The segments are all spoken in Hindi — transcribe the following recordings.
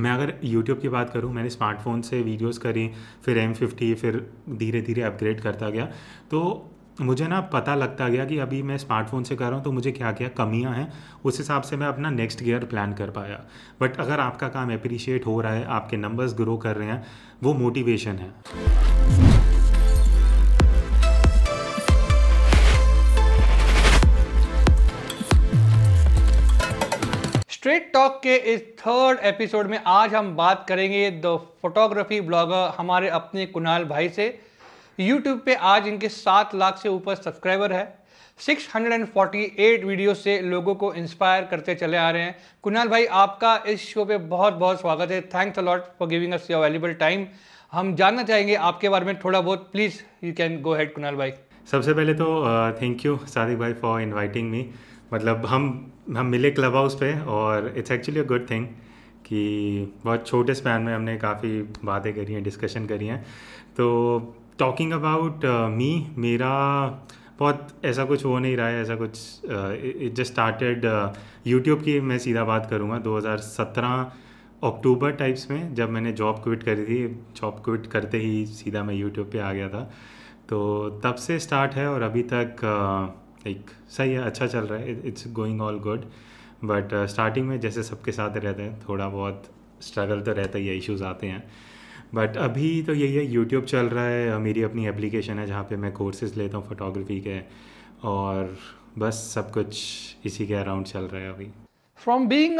मैं अगर यूट्यूब की बात करूँ, मैंने स्मार्टफ़ोन से वीडियोस करी, फिर एम फिफ्टी फिर धीरे धीरे अपग्रेड करता गया। तो मुझे ना पता लगता गया कि अभी मैं स्मार्टफ़ोन से कर रहा हूँ तो मुझे क्या क्या कमियाँ हैं, उस हिसाब से मैं अपना नेक्स्ट गियर प्लान कर पाया। बट अगर आपका काम अप्रिशिएट हो रहा है, आपके नंबर्स ग्रो कर रहे हैं, वो मोटिवेशन है। स्ट्रेट टॉक के इस थर्ड एपिसोड में आज हम बात करेंगे द फोटोग्राफी ब्लॉगर हमारे अपने कुणाल भाई से। यूट्यूब पे आज इनके सात लाख से ऊपर सब्सक्राइबर है। 648 वीडियो से लोगों को इंस्पायर करते चले आ रहे हैं। कुणाल भाई, आपका इस शो पे बहुत बहुत स्वागत है। Thanks a lot for giving us your valuable time हम जानना चाहेंगे आपके बारे में थोड़ा बहुत। Please you can go ahead Kunal भाई। सबसे पहले तो थैंक यू सादिक भाई फॉर इन्वाइटिंग मी मतलब हम हम मिले क्लब हाउस पे और it's actually a good thing कि बहुत छोटे स्पैन में हमने काफ़ी बातें करी हैं डिस्कशन करी हैं। तो टॉकिंग अबाउट मी मेरा बहुत ऐसा कुछ हो नहीं रहा है, ऐसा कुछ इट जस्ट स्टार्टेड यूट्यूब की मैं सीधा बात करूँगा 2017 अक्टूबर टाइप्स में जब मैंने जॉब क्विट करी थी जॉब क्विट करते ही सीधा मैं यूट्यूब पे आ गया था। तो तब से स्टार्ट है और अभी तक लाइक सही है अच्छा चल रहा है it's going all good but starting में जैसे सबके साथ रहते हैं, थोड़ा बहुत स्ट्रगल तो रहता ही है इश्यूज़ आते हैं. बट अभी तो यही है यूट्यूब चल रहा है, मेरी अपनी एप्लीकेशन है जहाँ पे मैं कोर्सेज लेता हूँ फोटोग्राफी के. और बस सब कुछ इसी के अराउंड चल रहा है अभी. From being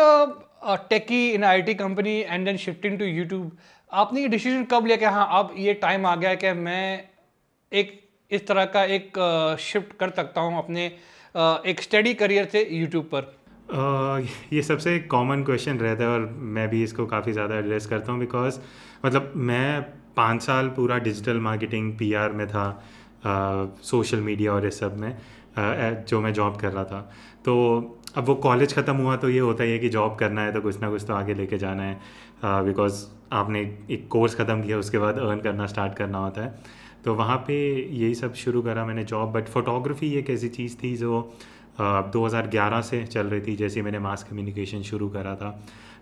techie in I T company and then shifting to YouTube आपने ये डिसीज़न कब लिया कि हाँ अब ये टाइम आ गया कि मैं एक इस तरह का एक शिफ्ट कर सकता हूँ अपने एक स्टडी करियर से यूट्यूब पर। ये सबसे कॉमन क्वेश्चन रहता है और मैं भी इसको काफ़ी ज़्यादा एड्रेस करता हूँ बिकॉज़ मतलब मैं पाँच साल पूरा डिजिटल मार्केटिंग पीआर में था सोशल मीडिया और इस सब में जो मैं जॉब कर रहा था। तो अब वो कॉलेज ख़त्म हुआ तो ये होता ही है कि जॉब करना है तो कुछ ना कुछ तो आगे लेके जाना है बिकॉज़ आपने एक कोर्स ख़त्म किया, उसके बाद अर्न करना स्टार्ट करना होता है। तो वहाँ पे यही सब शुरू करा मैंने जॉब बट फोटोग्राफी एक ऐसी चीज़ थी जो दो हज़ार ग्यारह से चल रही थी, जैसे मैंने मास कम्युनिकेशन शुरू करा था।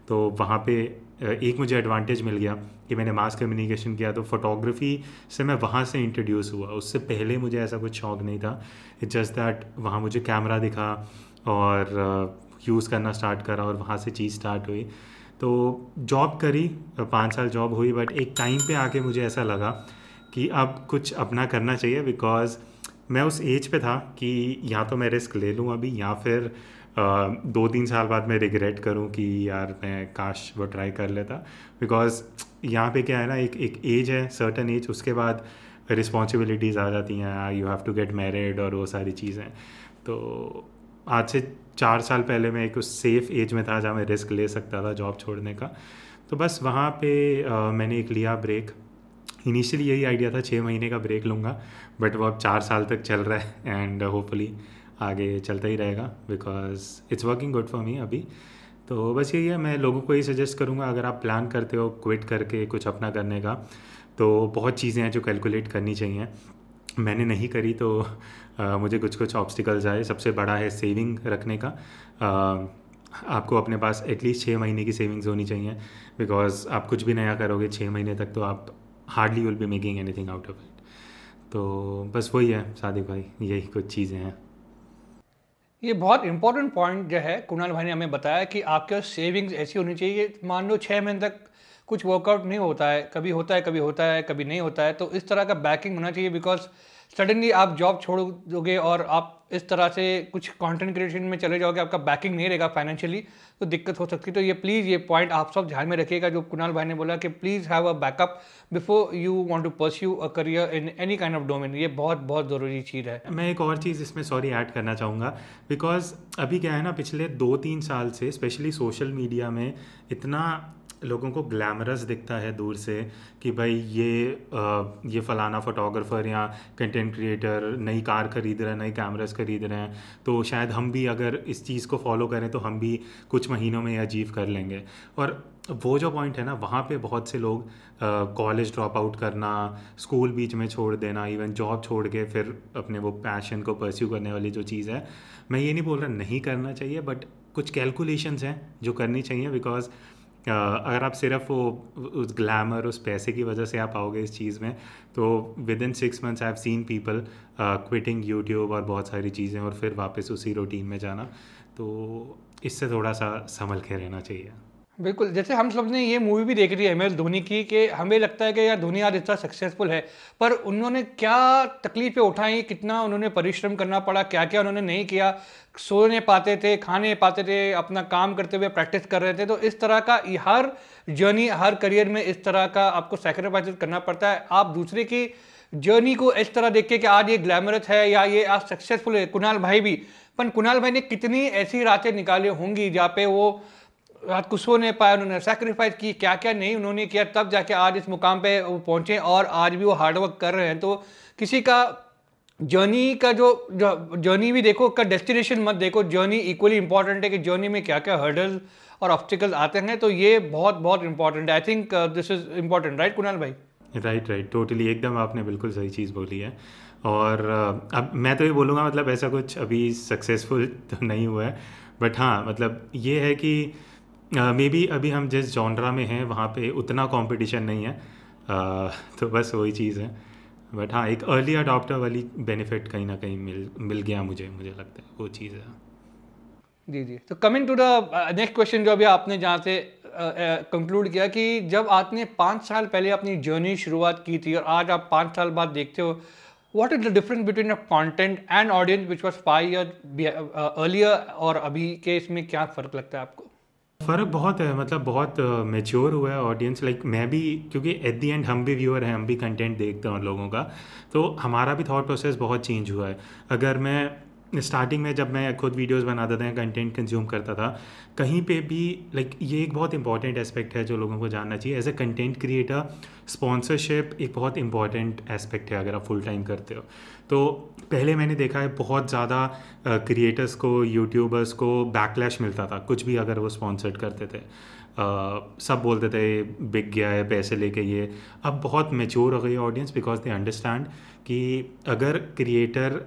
तो वहाँ पे एक मुझे एडवांटेज मिल गया कि मैंने मास कम्युनिकेशन किया तो फोटोग्राफी से मैं वहाँ से इंट्रोड्यूस हुआ। उससे पहले मुझे ऐसा कुछ शौक नहीं था। इट्स जस्ट दैट वहाँ मुझे कैमरा दिखा और यूज़ करना स्टार्ट करा और वहाँ से चीज़ स्टार्ट हुई। तो जॉब करी पाँच साल जॉब हुई बट एक टाइम पे आके मुझे ऐसा लगा कि अब कुछ अपना करना चाहिए बिकॉज़ मैं उस एज पे था कि या तो मैं रिस्क ले लूँ अभी या फिर दो तीन साल बाद मैं रिग्रेट करूँ कि यार मैं काश वो ट्राई कर लेता। बिकॉज़ यहाँ पे क्या है ना एक एक एज है सर्टन एज उसके बाद रिस्पॉन्सिबिलिटीज़ आ जाती हैं you have to get married और वो सारी चीज़ें। तो आज से चार साल पहले मैं एक उस सेफ़ एज में था जहाँ मैं रिस्क ले सकता था जॉब छोड़ने का। तो बस वहाँ पे आ, मैंने एक लिया ब्रेक इनिशियली यही आइडिया था छः महीने का ब्रेक लूँगा बट वो अब चार साल तक चल रहा है एंड होपफुली आगे चलता ही रहेगा because it's working good for me अभी। तो बस यही है मैं लोगों को यही सजेस्ट करूँगा अगर आप प्लान करते हो क्विट करके कुछ अपना करने का तो बहुत चीज़ें हैं जो कैलकुलेट करनी चाहिए। मैंने नहीं करी तो आ, मुझे कुछ कुछ ऑब्स्टिकल्स आए। सबसे बड़ा है सेविंग रखने का। आ, आपको अपने पास एटलीस्ट छः महीने की सेविंग्स होनी चाहिए बिकॉज़ आप कुछ भी नया करोगे छः महीने तक तो आप hardly will be making anything out of it तो बस वही है, सादिक भाई, यही कुछ चीज़ें हैं। ये बहुत इंपॉर्टेंट पॉइंट जो है, कुणाल भाई ने हमें बताया कि आपके सेविंग्स ऐसी होनी चाहिए, मान लो छः महीने तक कुछ वर्कआउट नहीं होता है, कभी होता है, कभी होता है, कभी नहीं होता है तो इस तरह का बैकिंग होना चाहिए बिकॉज़ सडनली आप जॉब छोड़ दोगे और आप इस तरह से कुछ कंटेंट क्रिएशन में चले जाओगे, आपका बैकिंग नहीं रहेगा फाइनेंशियली तो दिक्कत हो सकती है। तो ये प्लीज़ ये पॉइंट आप सब ध्यान में रखिएगा, जो कुणाल भाई ने बोला कि please have a backup before you want to pursue a career in any kind of domain ये बहुत बहुत ज़रूरी चीज़ है। मैं एक और चीज़ इसमें सॉरी ऐड करना चाहूँगा बिकॉज़ अभी क्या है ना, पिछले दो तीन साल से स्पेशली सोशल मीडिया में, इतना लोगों को ग्लैमरस दिखता है दूर से कि भाई ये आ, ये फलाना फोटोग्राफर या कंटेंट क्रिएटर नई कार खरीद रहे हैं नई कैमरास खरीद रहे हैं तो शायद हम भी अगर इस चीज़ को फॉलो करें तो हम भी कुछ महीनों में अचीव कर लेंगे। और वो जो पॉइंट है ना वहाँ पे बहुत से लोग कॉलेज ड्रॉप आउट करना स्कूल बीच में छोड़ देना इवन जॉब छोड़ के फिर अपने वो पैशन को परस्यू करने वाली जो चीज़ है मैं ये नहीं बोल रहा नहीं करना चाहिए बट कुछ कैलकुलेशंस हैं जो करनी चाहिए बिकॉज़ अगर आप सिर्फ़ वो, उस ग्लैमर उस पैसे की वजह से आप आओगे इस चीज़ में तो within six months I have seen people quitting YouTube और बहुत सारी चीज़ें और फिर वापस उसी रूटीन में जाना। तो इससे थोड़ा सा संभल के रहना चाहिए। बिल्कुल, जैसे हम सबने ये मूवी भी देख रही है एम एस धोनी की, कि हमें लगता है कि यार धोनी आज इतना सक्सेसफुल है, पर उन्होंने क्या तकलीफ़ें उठाई, कितना उन्होंने परिश्रम करना पड़ा क्या क्या उन्होंने नहीं किया सोने पाते थे खाने पाते थे, अपना काम करते हुए प्रैक्टिस कर रहे थे तो इस तरह का हर जर्नी हर करियर में इस तरह का आपको सेक्रीफाइस करना पड़ता है। आप दूसरे की जर्नी को इस तरह देख के कि आज ये ग्लैमरस है या ये आज सक्सेसफुल है, कुणाल भाई भी, पर कुणाल भाई ने कितनी ऐसी रातें निकाली होंगी, जहाँ पे वो रात को सो नहीं पाया उन्होंने। सेक्रीफाइस की क्या क्या नहीं उन्होंने किया तब जाके आज इस मुकाम पे वो पहुँचे और आज भी वो हार्डवर्क कर रहे हैं। तो किसी का जर्नी का जो जर्नी भी देखो का डेस्टिनेशन मत देखो। जर्नी इक्वली इंपॉर्टेंट है कि जर्नी में क्या क्या हर्डल और ऑब्स्टिकल्स आते हैं। तो ये बहुत बहुत इंपॉर्टेंट है। I think this is important right Kunal भाई? राइट राइट टोटली एकदम आपने बिल्कुल सही चीज़ बोली है। और uh, अब मैं तो ये बोलूँगा मतलब ऐसा कुछ अभी सक्सेसफुल तो नहीं हुआ है। बट हाँ मतलब ये है कि मे बी अभी हम जिस जॉनरा में हैं वहाँ पे उतना कंपटीशन नहीं है। Uh, तो बस वही चीज़ है। बट हाँ एक अर्ली अडॉप्टर वाली बेनिफिट कहीं ना कहीं मिल मिल गया मुझे मुझे लगता है वो चीज़ है। जी जी। तो coming to the next question जो अभी आपने जहाँ से कंक्लूड uh, uh, किया कि जब आपने पाँच साल पहले अपनी जर्नी शुरुआत की थी और आज आप पाँच साल बाद देखते हो the difference between a content and audience which was five years uh, earlier और अभी के इसमें क्या फ़र्क लगता है आपको? फ़र्क बहुत है मतलब बहुत मेच्योर हुआ है ऑडियंस लाइक मैं भी, क्योंकि एट दी एंड हम भी व्यूअर हैं, हम भी कंटेंट देखते हैं उन लोगों का तो हमारा भी थॉट प्रोसेस बहुत चेंज हुआ है। अगर मैं स्टार्टिंग में जब मैं खुद वीडियोस बनाता था कंटेंट कंज्यूम करता था कहीं पे भी लाइक like, ये एक बहुत इंपॉर्टेंट एस्पेक्ट है जो लोगों को जानना चाहिए। As a content creator sponsorship एक बहुत इंपॉर्टेंट एस्पेक्ट है अगर आप फुल टाइम करते हो। तो पहले मैंने देखा है बहुत ज़्यादा क्रिएटर्स uh, को यूट्यूबर्स को बैकलैश मिलता था कुछ भी अगर वो स्पॉन्सर्ड करते थे। Uh, सब बोलते थे बिक गया है पैसे लेके ये। अब बहुत मेच्योर हो गई ऑडियंस बिकॉज़ दे अंडरस्टैंड कि अगर क्रिएटर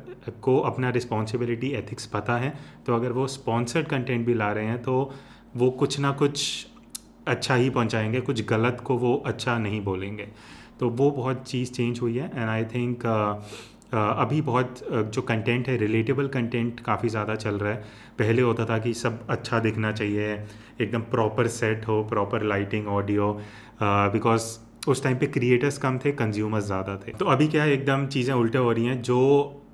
को अपना रिस्पॉन्सिबिलिटी एथिक्स पता है तो अगर वो स्पॉन्सर्ड कंटेंट भी ला रहे हैं तो वो कुछ ना कुछ अच्छा ही पहुंचाएँगे, कुछ गलत को वो अच्छा नहीं बोलेंगे। तो वो बहुत चीज़ चेंज हुई है एंड आई थिंक अभी बहुत जो कंटेंट है रिलेटेबल कंटेंट काफ़ी ज़्यादा चल रहा है। पहले होता था कि सब अच्छा दिखना चाहिए, एकदम प्रॉपर सेट हो प्रॉपर लाइटिंग ऑडियो बिकॉज़ उस टाइम पे क्रिएटर्स कम थे कंज्यूमर्स ज़्यादा थे। तो अभी क्या है एकदम चीज़ें उल्टे हो रही हैं। जो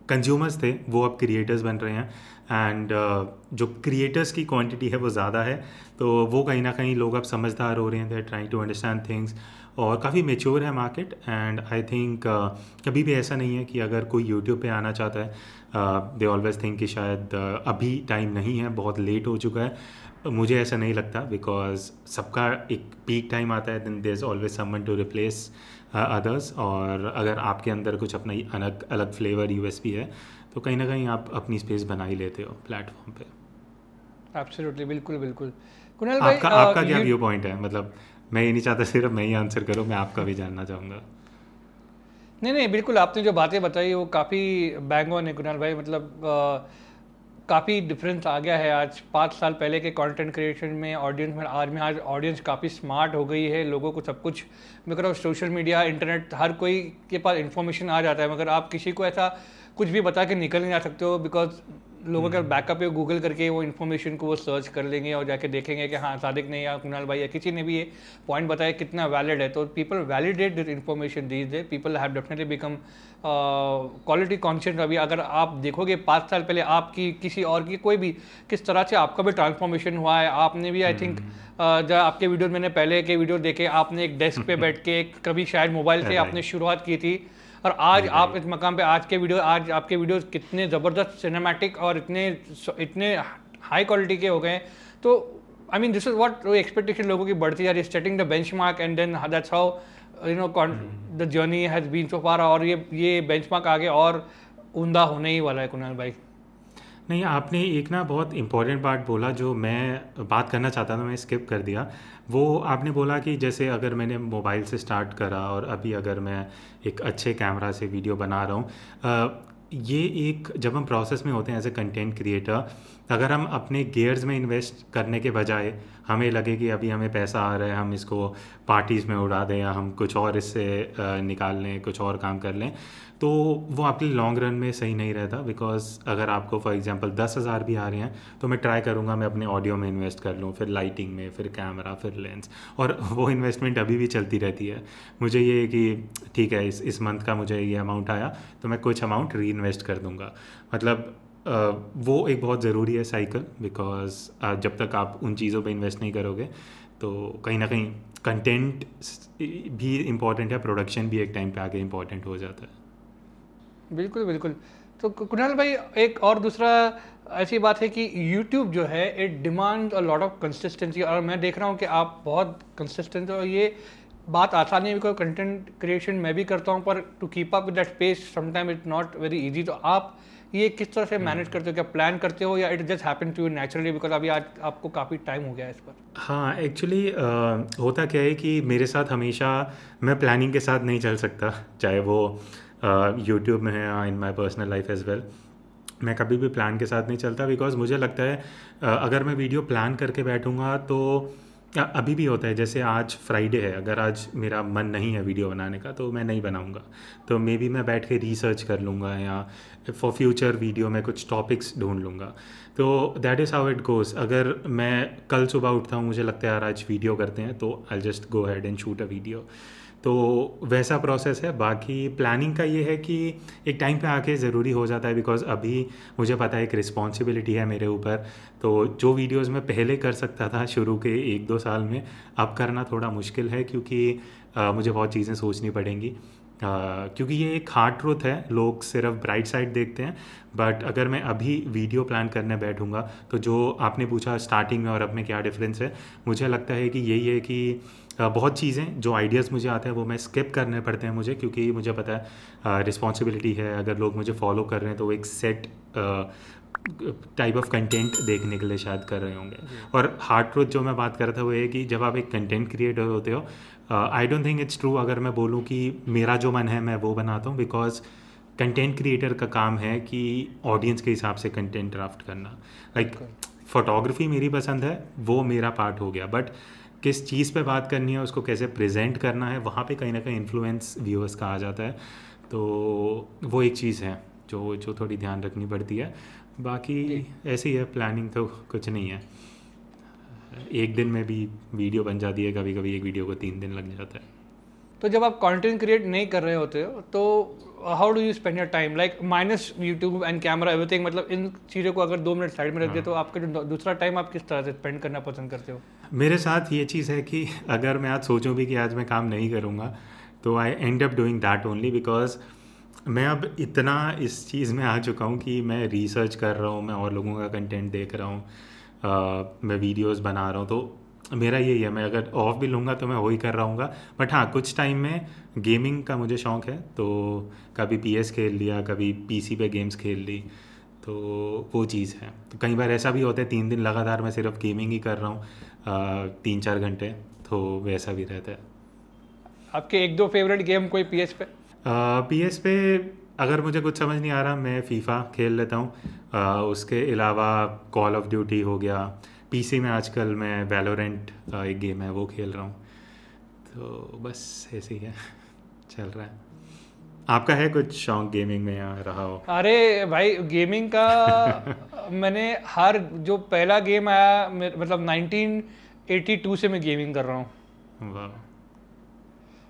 कंज्यूमर्स थे वो अब क्रिएटर्स बन रहे हैं। एंड uh, जो क्रिएटर्स की क्वांटिटी है वो ज़्यादा है। तो वो कहीं ना कहीं लोग अब समझदार हो रहे हैं। ट्राइंग टू अंडरस्टैंड थिंग्स और काफ़ी मेच्योर है मार्केट एंड आई थिंक कभी भी ऐसा नहीं है कि अगर कोई यूट्यूब पे आना चाहता है दे ऑलवेज थिंक कि शायद uh, अभी टाइम नहीं है बहुत लेट हो चुका है। मुझे ऐसा नहीं लगता बिकॉज़ सबका एक पीक टाइम आता है then there is always someone to replace others और अगर आपके अंदर कुछ अपना अलग अलग फ्लेवर यूएसपी है तो कहीं ना कहीं आप अपनी स्पेस बना ही लेते हो प्लेटफॉर्म पे। एब्सोल्युटली बिल्कुल बिल्कुल। कुणाल भाई आपका, आपका क्या व्यू पॉइंट है? मतलब मैं ये नहीं चाहता सिर्फ़ मैं ही आंसर करूँ मैं आपका भी जानना चाहूँगा। नहीं नहीं बिल्कुल आपने जो बातें बताई वो काफ़ी बैंग ऑन है कुणाल भाई। मतलब आ, काफ़ी डिफरेंस आ गया है आज। पाँच साल पहले के कंटेंट क्रिएशन में ऑडियंस में, आज में आज ऑडियंस काफ़ी स्मार्ट हो गई है, लोगों को सब कुछ। मगर सोशल मीडिया इंटरनेट हर कोई के पास इन्फॉर्मेशन आ जाता है, मगर आप किसी को ऐसा कुछ भी बता के निकल नहीं जा सकते हो बिकॉज़ लोगों का बैकअप या गूगल करके वो इन्फॉर्मेशन को वो सर्च कर लेंगे और जाके देखेंगे कि हाँ सादिक ने या कुणाल भाई या किसी ने भी ये पॉइंट बताया कितना वैलिड है। तो people validate this information these day people have definitely become quality conscious अभी अगर आप देखोगे पाँच साल पहले आपकी किसी और की कोई भी किस तरह से आपका भी ट्रांसफॉर्मेशन हुआ है आपने भी आई थिंक हम्म। जब आपके वीडियो मैंने पहले के वीडियो देखे आपने एक डेस्क पे बैठ के कभी शायद मोबाइल से आपने शुरुआत की थी और आज आप इस मकाम पे आज के वीडियो आज आपके वीडियो कितने ज़बरदस्त सिनेमैटिक और इतने इतने हाई क्वालिटी के हो गए तो I mean this is what expectation लोगों की बढ़ती जा रही है setting the benchmark and then that's how you know the journey has been so far और ये ये बेंच मार्क आगे और उमदा होने ही वाला है कुणाल भाई। नहीं, आपने एक ना बहुत इम्पोर्टेंट पार्ट बोला जो मैं बात करना चाहता था मैं स्किप कर दिया। वो आपने बोला कि जैसे अगर मैंने मोबाइल से स्टार्ट करा और अभी अगर मैं एक अच्छे कैमरा से वीडियो बना रहा हूँ ये एक जब हम प्रोसेस में होते हैं एज ए कंटेंट क्रिएटर अगर हम अपने गेयर्स में इन्वेस्ट करने के बजाय हमें लगे कि अभी हमें पैसा आ रहा है, हम इसको पार्टीज़ में उड़ा दें या हम कुछ और इससे निकाल लें, कुछ और काम कर लें तो वो आपके लिए लॉन्ग रन में सही नहीं रहता बिकॉज़ अगर आपको फॉर एग्जांपल दस हज़ार भी आ रहे हैं तो मैं ट्राई करूँगा, मैं अपने ऑडियो में इन्वेस्ट कर लूँ, फिर लाइटिंग में, फिर कैमरा फिर लेंस और वो इन्वेस्टमेंट अभी भी चलती रहती है। मुझे ये कि ठीक है, इस इस मंथ का मुझे ये अमाउंट आया तो मैं कुछ अमाउंट री इन्वेस्ट कर दूँगा। मतलब वो एक बहुत ज़रूरी है साइकिल बिकॉज़ जब तक आप उन चीज़ों पे इन्वेस्ट नहीं करोगे तो कहीं ना कहीं कंटेंट भी इंपॉर्टेंट है प्रोडक्शन भी एक टाइम पे आके इंपॉर्टेंट हो जाता है। बिल्कुल बिल्कुल। तो कुणाल भाई एक और दूसरा ऐसी बात है कि YouTube जो है it demand a lot of consistency और मैं देख रहा हूँ कि आप बहुत कंसिस्टेंट हो। ये बात आसानी है बिकॉज़ कंटेंट क्रिएशन मैं भी करता हूँ पर to keep up that pace sometime it not very easy तो आप ये किस तरह से मैनेज करते हो? क्या प्लान करते हो या it just happen to you naturally because अभी आज आपको काफ़ी टाइम हो गया है इस पर? हाँ एक्चुअली होता क्या है कि मेरे साथ हमेशा मैं प्लानिंग के साथ नहीं चल सकता चाहे वो यूट्यूब में है in my personal life as well मैं कभी भी प्लान के साथ नहीं चलता बिकॉज़ मुझे लगता है अगर मैं वीडियो प्लान करके बैठूँगा तो अभी भी होता है, जैसे आज फ्राइडे है, अगर आज मेरा मन नहीं है वीडियो बनाने का तो मैं नहीं बनाऊँगा। तो मे बी मैं बैठ के रिसर्च कर लूँगा या फॉर फ्यूचर वीडियो में कुछ टॉपिक्स ढूंढ लूँगा। तो that is how it goes अगर मैं कल सुबह उठता हूँ, मुझे लगता है यार आज वीडियो करते हैं तो I just go ahead and shoot a video तो वैसा प्रोसेस है। बाकी प्लानिंग का ये है कि एक टाइम पे आके ज़रूरी हो जाता है बिकॉज़ अभी मुझे पता है एक रिस्पॉन्सिबिलिटी है मेरे ऊपर। तो जो वीडियोस मैं पहले कर सकता था शुरू के एक दो साल में अब करना थोड़ा मुश्किल है क्योंकि आ, मुझे बहुत चीज़ें सोचनी पड़ेंगी। क्योंकि ये एक हार्ड ट्रूथ है लोग सिर्फ़ ब्राइट साइड देखते हैं। बट अगर मैं अभी वीडियो प्लान करने बैठूँगा तो जो आपने पूछा स्टार्टिंग में और अब में क्या डिफरेंस है मुझे लगता है कि यही है कि बहुत चीज़ें जो आइडियाज़ मुझे आते हैं वो मैं स्किप करने पड़ते हैं मुझे क्योंकि मुझे पता है रिस्पॉन्सिबिलिटी है अगर लोग मुझे फॉलो कर रहे हैं तो वो एक सेट टाइप ऑफ़ कंटेंट देखने के लिए शायद कर रहे होंगे। और हार्ड ट्रूथ जो मैं बात कर रहा था वो ये कि जब आप एक कंटेंट क्रिएटर होते हो I don't think it's true अगर मैं बोलूँ कि मेरा जो मन है मैं वो बनाता हूँ बिकॉज़ कंटेंट क्रिएटर का काम है कि ऑडियंस के हिसाब से कंटेंट ड्राफ्ट करना। लाइक like, फोटोग्राफी मेरी पसंद है वो मेरा पार्ट हो गया बट किस चीज़ पे बात करनी है उसको कैसे प्रेजेंट करना है वहाँ पे कहीं ना कहीं इन्फ्लुएंस व्यूअर्स का आ जाता है। तो वो एक चीज़ है जो जो थोड़ी ध्यान रखनी पड़ती है। बाकी ऐसे ही है प्लानिंग तो कुछ नहीं है। एक दिन में भी वीडियो बन जाती है कभी कभी एक वीडियो को तीन दिन लग जाता है। तो जब आप कंटेंट क्रिएट नहीं कर रहे होते हो तो how do you spend your time like minus YouTube and camera everything मतलब इन चीज़ों को अगर दो मिनट साइड में रख दे तो हाँ। आपका जो दूसरा टाइम आप किस तरह से स्पेंड करना पसंद करते हो मेरे साथ ये चीज़ है कि अगर मैं आज सोचूं भी कि आज मैं काम नहीं करूँगा तो I end up doing that only because मैं अब इतना इस चीज़ में आ चुका हूँ कि मैं रिसर्च कर रहा हूँ मैं और लोगों का कंटेंट देख रहा हूँ मैं वीडियोस बना रहा हूँ तो मेरा यही है मैं अगर ऑफ़ भी लूँगा तो मैं वही कर रहा हूँ बट हाँ कुछ टाइम में गेमिंग का मुझे शौक़ है तो कभी पीएस खेल लिया कभी पीसी पे गेम्स खेल ली तो वो चीज़ है। तो कई बार ऐसा भी होता है तीन दिन लगातार मैं सिर्फ़ गेमिंग ही कर रहा हूँ तीन चार घंटे तो वैसा भी रहता है। आपके एक दो फेवरेट गेम कोई पीएस पे? पी एस पे अगर मुझे कुछ समझ नहीं आ रहा मैं फीफा खेल लेता हूँ। उसके अलावा कॉल ऑफ़ ड्यूटी हो गया पीसी में आजकल मैं वेलोरेंट एक गेम है वो खेल रहा हूँ। तो बस ऐसे ही है चल रहा है। आपका है कुछ शौक गेमिंग में या रहा हो? अरे भाई गेमिंग का मैंने हर जो पहला गेम आया मतलब 1982 से मैं गेमिंग कर रहा हूँ। वाह।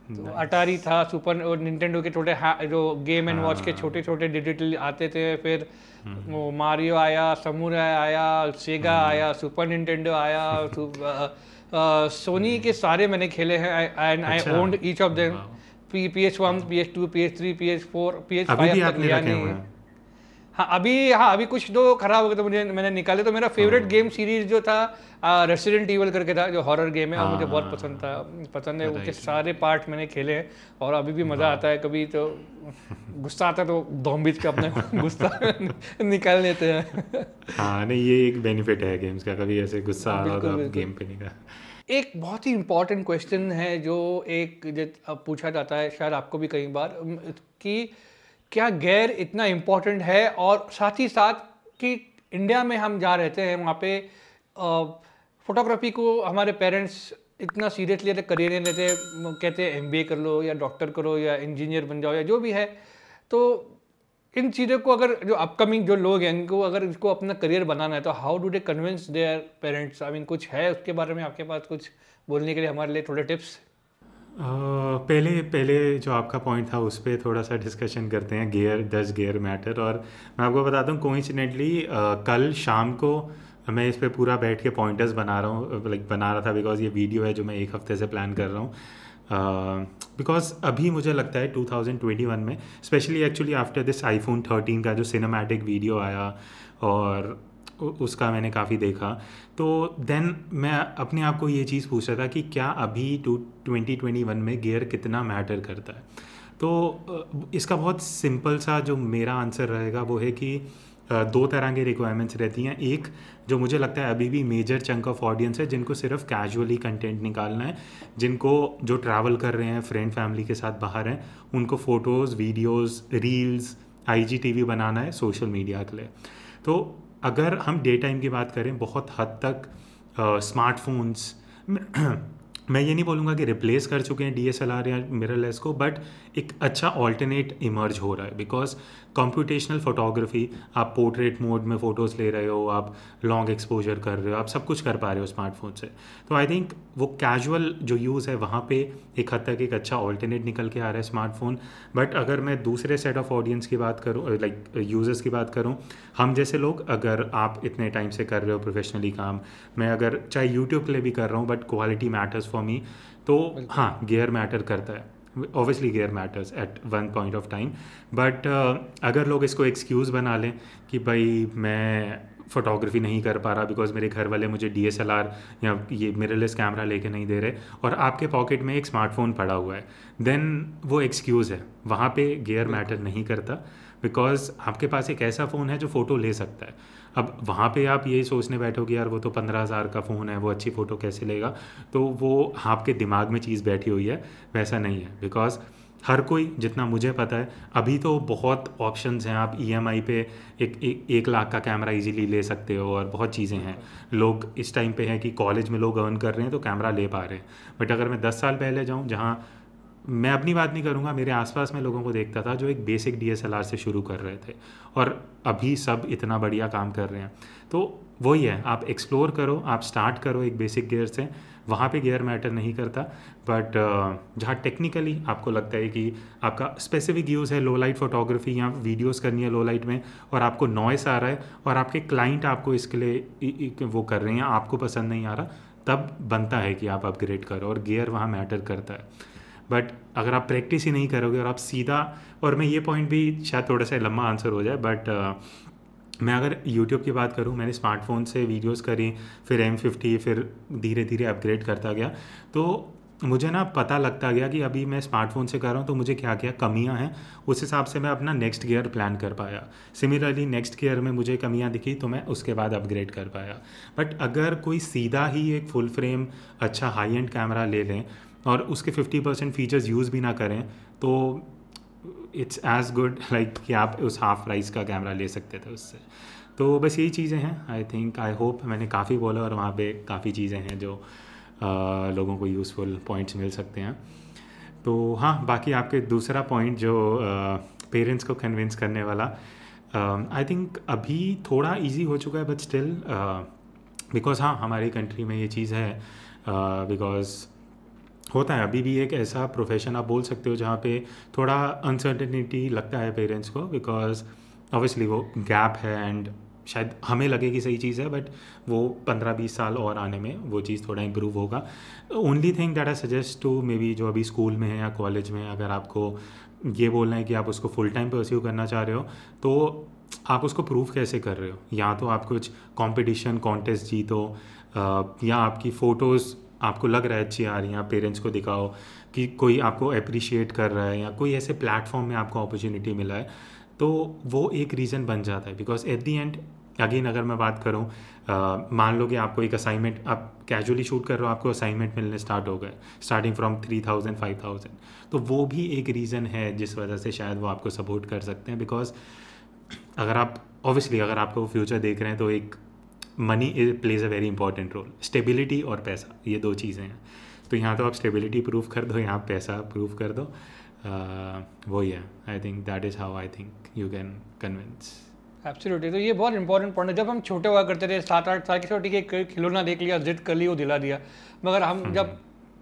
तो अटारी था सुपर और निंटेंडो के छोटे जो गेम एंड वॉच के हाँ। छोटे छोटे डिजिटल आते थे फिर हम्म। वो मारियो आया समुराय आया सेगा हम्म। आया सुपर निंटेंडो आया सोनी के सारे मैंने खेले हैं and I owned each of them P H one P H two P H three P H four P H five तक लिया नहीं हाँ? अभी हाँ अभी कुछ तो खराब हो गया तो मुझे मैंने निकाले तो मेरा फेवरेट गेम सीरीज़ जो था रेसिडेंट ईवल करके था जो हॉरर गेम है और मुझे बहुत हाँ, पसंद था। पसंद है उसके सारे पार्ट मैंने खेले हैं और अभी भी मज़ा आता है कभी तो गुस्सा आता है तो दोम्बिज का अपने गुस्सा निकाल लेते हैं। हाँ नहीं ये एक बेनिफिट है गेम्स का कभी ऐसे गुस्सा आ रहा गेम पे निकाल एक बहुत ही इम्पोर्टेंट क्वेश्चन है जो एक पूछा जाता है शायद आपको भी कई बार कि क्या गैर इतना इम्पोर्टेंट है? और साथ ही साथ कि इंडिया में हम जा रहते हैं, वहाँ पे फोटोग्राफी को हमारे पेरेंट्स इतना सीरियसली लेते करियर नहीं लेते कहते हैं एम कर लो या डॉक्टर करो या इंजीनियर बन जाओ या जो भी है तो इन चीज़ों को अगर जो अपकमिंग जो लोग हैं, इनको अगर इसको अपना करियर बनाना है तो how do they convince their parents I mean कुछ है उसके बारे में आपके पास कुछ बोलने के लिए हमारे लिए थोड़े टिप्स पहले पहले जो आपका पॉइंट था उस पर थोड़ा सा डिस्कशन करते हैं गेयर दस गेयर मैटर और मैं आपको बताता हूँ कोइंसिडेंटली कल शाम को मैं इस पर पूरा बैठ के पॉइंटर्स बना रहा हूँ लाइक बना रहा था बिकॉज़ ये वीडियो है जो मैं एक हफ़्ते से प्लान कर रहा हूँ। बिकॉज़ uh, अभी मुझे लगता है 2021 में specially actually after this iPhone 13 का जो सिनेमैटिक वीडियो आया और उसका मैंने काफ़ी देखा। तो देन मैं अपने आप को ये चीज़ पूछ रहा था कि क्या अभी टू ट्वेंटी ट्वेंटी वन में गियर कितना मैटर करता है? तो इसका बहुत सिंपल सा जो मेरा आंसर रहेगा वो है कि दो तरह की रिक्वायरमेंट्स रहती हैं। एक, जो मुझे लगता है अभी भी मेजर चंक ऑफ़ ऑडियंस है, जिनको सिर्फ़ कैजुअली कंटेंट निकालना है, जिनको जो ट्रैवल कर रहे हैं फ्रेंड फैमिली के साथ बाहर हैं, उनको फ़ोटोज़ वीडियोज़ रील्स आई बनाना है सोशल मीडिया के लिए। तो अगर हम डे टाइम की बात करें, बहुत हद तक स्मार्टफोन्स मैं ये नहीं बोलूँगा कि रिप्लेस कर चुके हैं डी एस एल आर या मिररलेस को बट एक अच्छा ऑल्टरनेट इमर्ज हो रहा है बिकॉज़ कंप्यूटेशनल फोटोग्राफी आप पोर्ट्रेट मोड में फ़ोटोज़ ले रहे हो आप लॉन्ग एक्सपोजर कर रहे हो आप सब कुछ कर पा रहे हो स्मार्टफ़ोन से। तो आई थिंक वो कैजुअल जो यूज़ है वहाँ पे एक हद तक एक अच्छा ऑल्टरनेट निकल के आ रहा है स्मार्टफ़ोन बट अगर मैं दूसरे सेट ऑफ़ ऑडियंस की बात करूँ लाइक यूज़र्स की बात करूँ हम जैसे लोग अगर आप इतने टाइम से कर रहे हो प्रोफेशनली काम मैं अगर चाहे यूट्यूब के लिए भी कर रहा हूँ but quality matters for me तो हाँ गेयर मैटर करता है। Obviously gear matters at one point of time but अगर लोग इसको एक्सक्यूज़ बना लें कि भाई मैं फ़ोटोग्राफी नहीं कर पा रहा बिकॉज़ मेरे घर वाले मुझे DSLR या ये मिररलेस कैमरा लेके नहीं दे रहे और आपके पॉकेट में एक स्मार्टफ़ोन पड़ा हुआ है देन वो एक्सक्यूज़ है। वहाँ पे गेयर मैटर नहीं करता बिकॉज़ आपके पास एक ऐसा फ़ोन है जो फ़ोटो ले सकता है। अब वहाँ पे आप यही सोचने बैठोगे यार वो तो पंद्रह हज़ार का फ़ोन है वो अच्छी फ़ोटो कैसे लेगा? तो वो आपके दिमाग में चीज़ बैठी हुई है वैसा नहीं है। बिकॉज़ हर कोई जितना मुझे पता है अभी तो बहुत ऑप्शंस हैं। आप ई e पे एक, एक एक लाख का कैमरा इजीली ले सकते हो और बहुत चीज़ें हैं। लोग इस टाइम पे हैं कि कॉलेज में लोग अर्न कर रहे हैं तो कैमरा ले पा रहे हैं। बट अगर मैं दस साल पहले जाऊँ जहाँ मैं अपनी बात नहीं करूँगा, मेरे आसपास में लोगों को देखता था जो एक बेसिक डीएसएलआर से शुरू कर रहे थे और अभी सब इतना बढ़िया काम कर रहे हैं। तो वही है, आप एक्सप्लोर करो, आप स्टार्ट करो एक बेसिक गियर से, वहाँ पे गियर मैटर नहीं करता बट जहाँ टेक्निकली आपको लगता है कि आपका स्पेसिफिक यूज़ है लो लाइट फोटोग्राफी या वीडियोस करनी है लो लाइट में और आपको नॉइस आ रहा है और आपके क्लाइंट आपको इसके लिए वो कर रहे हैं, आपको पसंद नहीं आ रहा, तब बनता है कि आप अपग्रेड करो और गियर वहाँ मैटर करता है। बट अगर आप प्रैक्टिस ही नहीं करोगे और आप सीधा और मैं ये पॉइंट भी शायद थोड़ा सा लंबा आंसर हो जाए बट uh, मैं अगर यूट्यूब की बात करूँ मैंने स्मार्टफ़ोन से वीडियोस करी फिर एम फिफ्टी फिर धीरे धीरे अपग्रेड करता गया। तो मुझे ना पता लगता गया कि अभी मैं स्मार्टफ़ोन से कर रहा हूँ तो मुझे क्या क्या कमियाँ हैं उस हिसाब से मैं अपना नेक्स्ट गियर प्लान कर पाया। सिमिलरली नेक्स्ट गियर में मुझे कमियाँ दिखी तो मैं उसके बाद अपग्रेड कर पाया। बट अगर कोई सीधा ही एक फुल फ्रेम अच्छा हाई एंड कैमरा ले लें और उसके फिफ्टी परसेंट फीचर्स यूज़ भी ना करें तो इट्स एज़ गुड लाइक कि आप उस हाफ़ प्राइस का कैमरा ले सकते थे उससे। तो बस यही चीज़ें हैं। आई थिंक आई होप मैंने काफ़ी बोला और वहाँ पे काफ़ी चीज़ें हैं जो आ, लोगों को यूज़फुल पॉइंट्स मिल सकते हैं। तो हाँ बाकी आपके दूसरा पॉइंट जो पेरेंट्स को कन्विंस करने वाला आई थिंक अभी थोड़ा इजी हो चुका है बट स्टिल बिकॉज़ हाँ हमारी कंट्री में ये चीज़ है बिकॉज़ uh, होता है। अभी भी एक ऐसा प्रोफेशन आप बोल सकते हो जहाँ पे थोड़ा अनसर्टेनिटी लगता है पेरेंट्स को बिकॉज़ ऑब्वियसली वो गैप है एंड शायद हमें लगे कि सही चीज़ है बट वो पंद्रह बीस साल और आने में वो चीज़ थोड़ा इम्प्रूव होगा। Only thing that I suggest to maybe जो अभी स्कूल में है या कॉलेज में अगर आपको ये बोलना है कि आप उसको फुल टाइम परस्यू करना चाह रहे हो तो आप उसको प्रूव कैसे कर रहे हो? या तो आप कुछ कॉम्पिटिशन कॉन्टेस्ट जीतो या आपकी फ़ोटोज़ आपको लग रहा है अच्छी आ रही हैं आप पेरेंट्स को दिखाओ कि कोई आपको अप्रिशिएट कर रहा है या कोई ऐसे प्लेटफॉर्म में आपको अपॉर्चुनिटी मिला है। तो वो एक रीज़न बन जाता है because at the end again अगर मैं बात करूँ मान लो कि आपको एक असाइनमेंट आप कैजुअली शूट कर रहे हो, आपको असाइनमेंट मिलने स्टार्ट हो गए starting from three thousand five thousand तो वो भी एक रीज़न है जिस वजह से शायद वो आपको सपोर्ट कर सकते हैं बिकॉज़ अगर आप ऑब्वियसली अगर आपको फ्यूचर देख रहे हैं तो एक money plays a very important role stability और पैसा ये दो चीज़ें हैं। तो यहाँ तो आप स्टेबिलिटी प्रूव कर दो यहाँ पैसा प्रूव कर दो। वही है। I think that is how I think you can convince absolutely तो ये बहुत इंपॉर्टेंट पॉइंट है। जब हम छोटे हुआ करते थे सात आठ साल के छोटी के खिलौना देख लिया जिद कर लिया वो दिला दिया। मगर हम हम्म। जब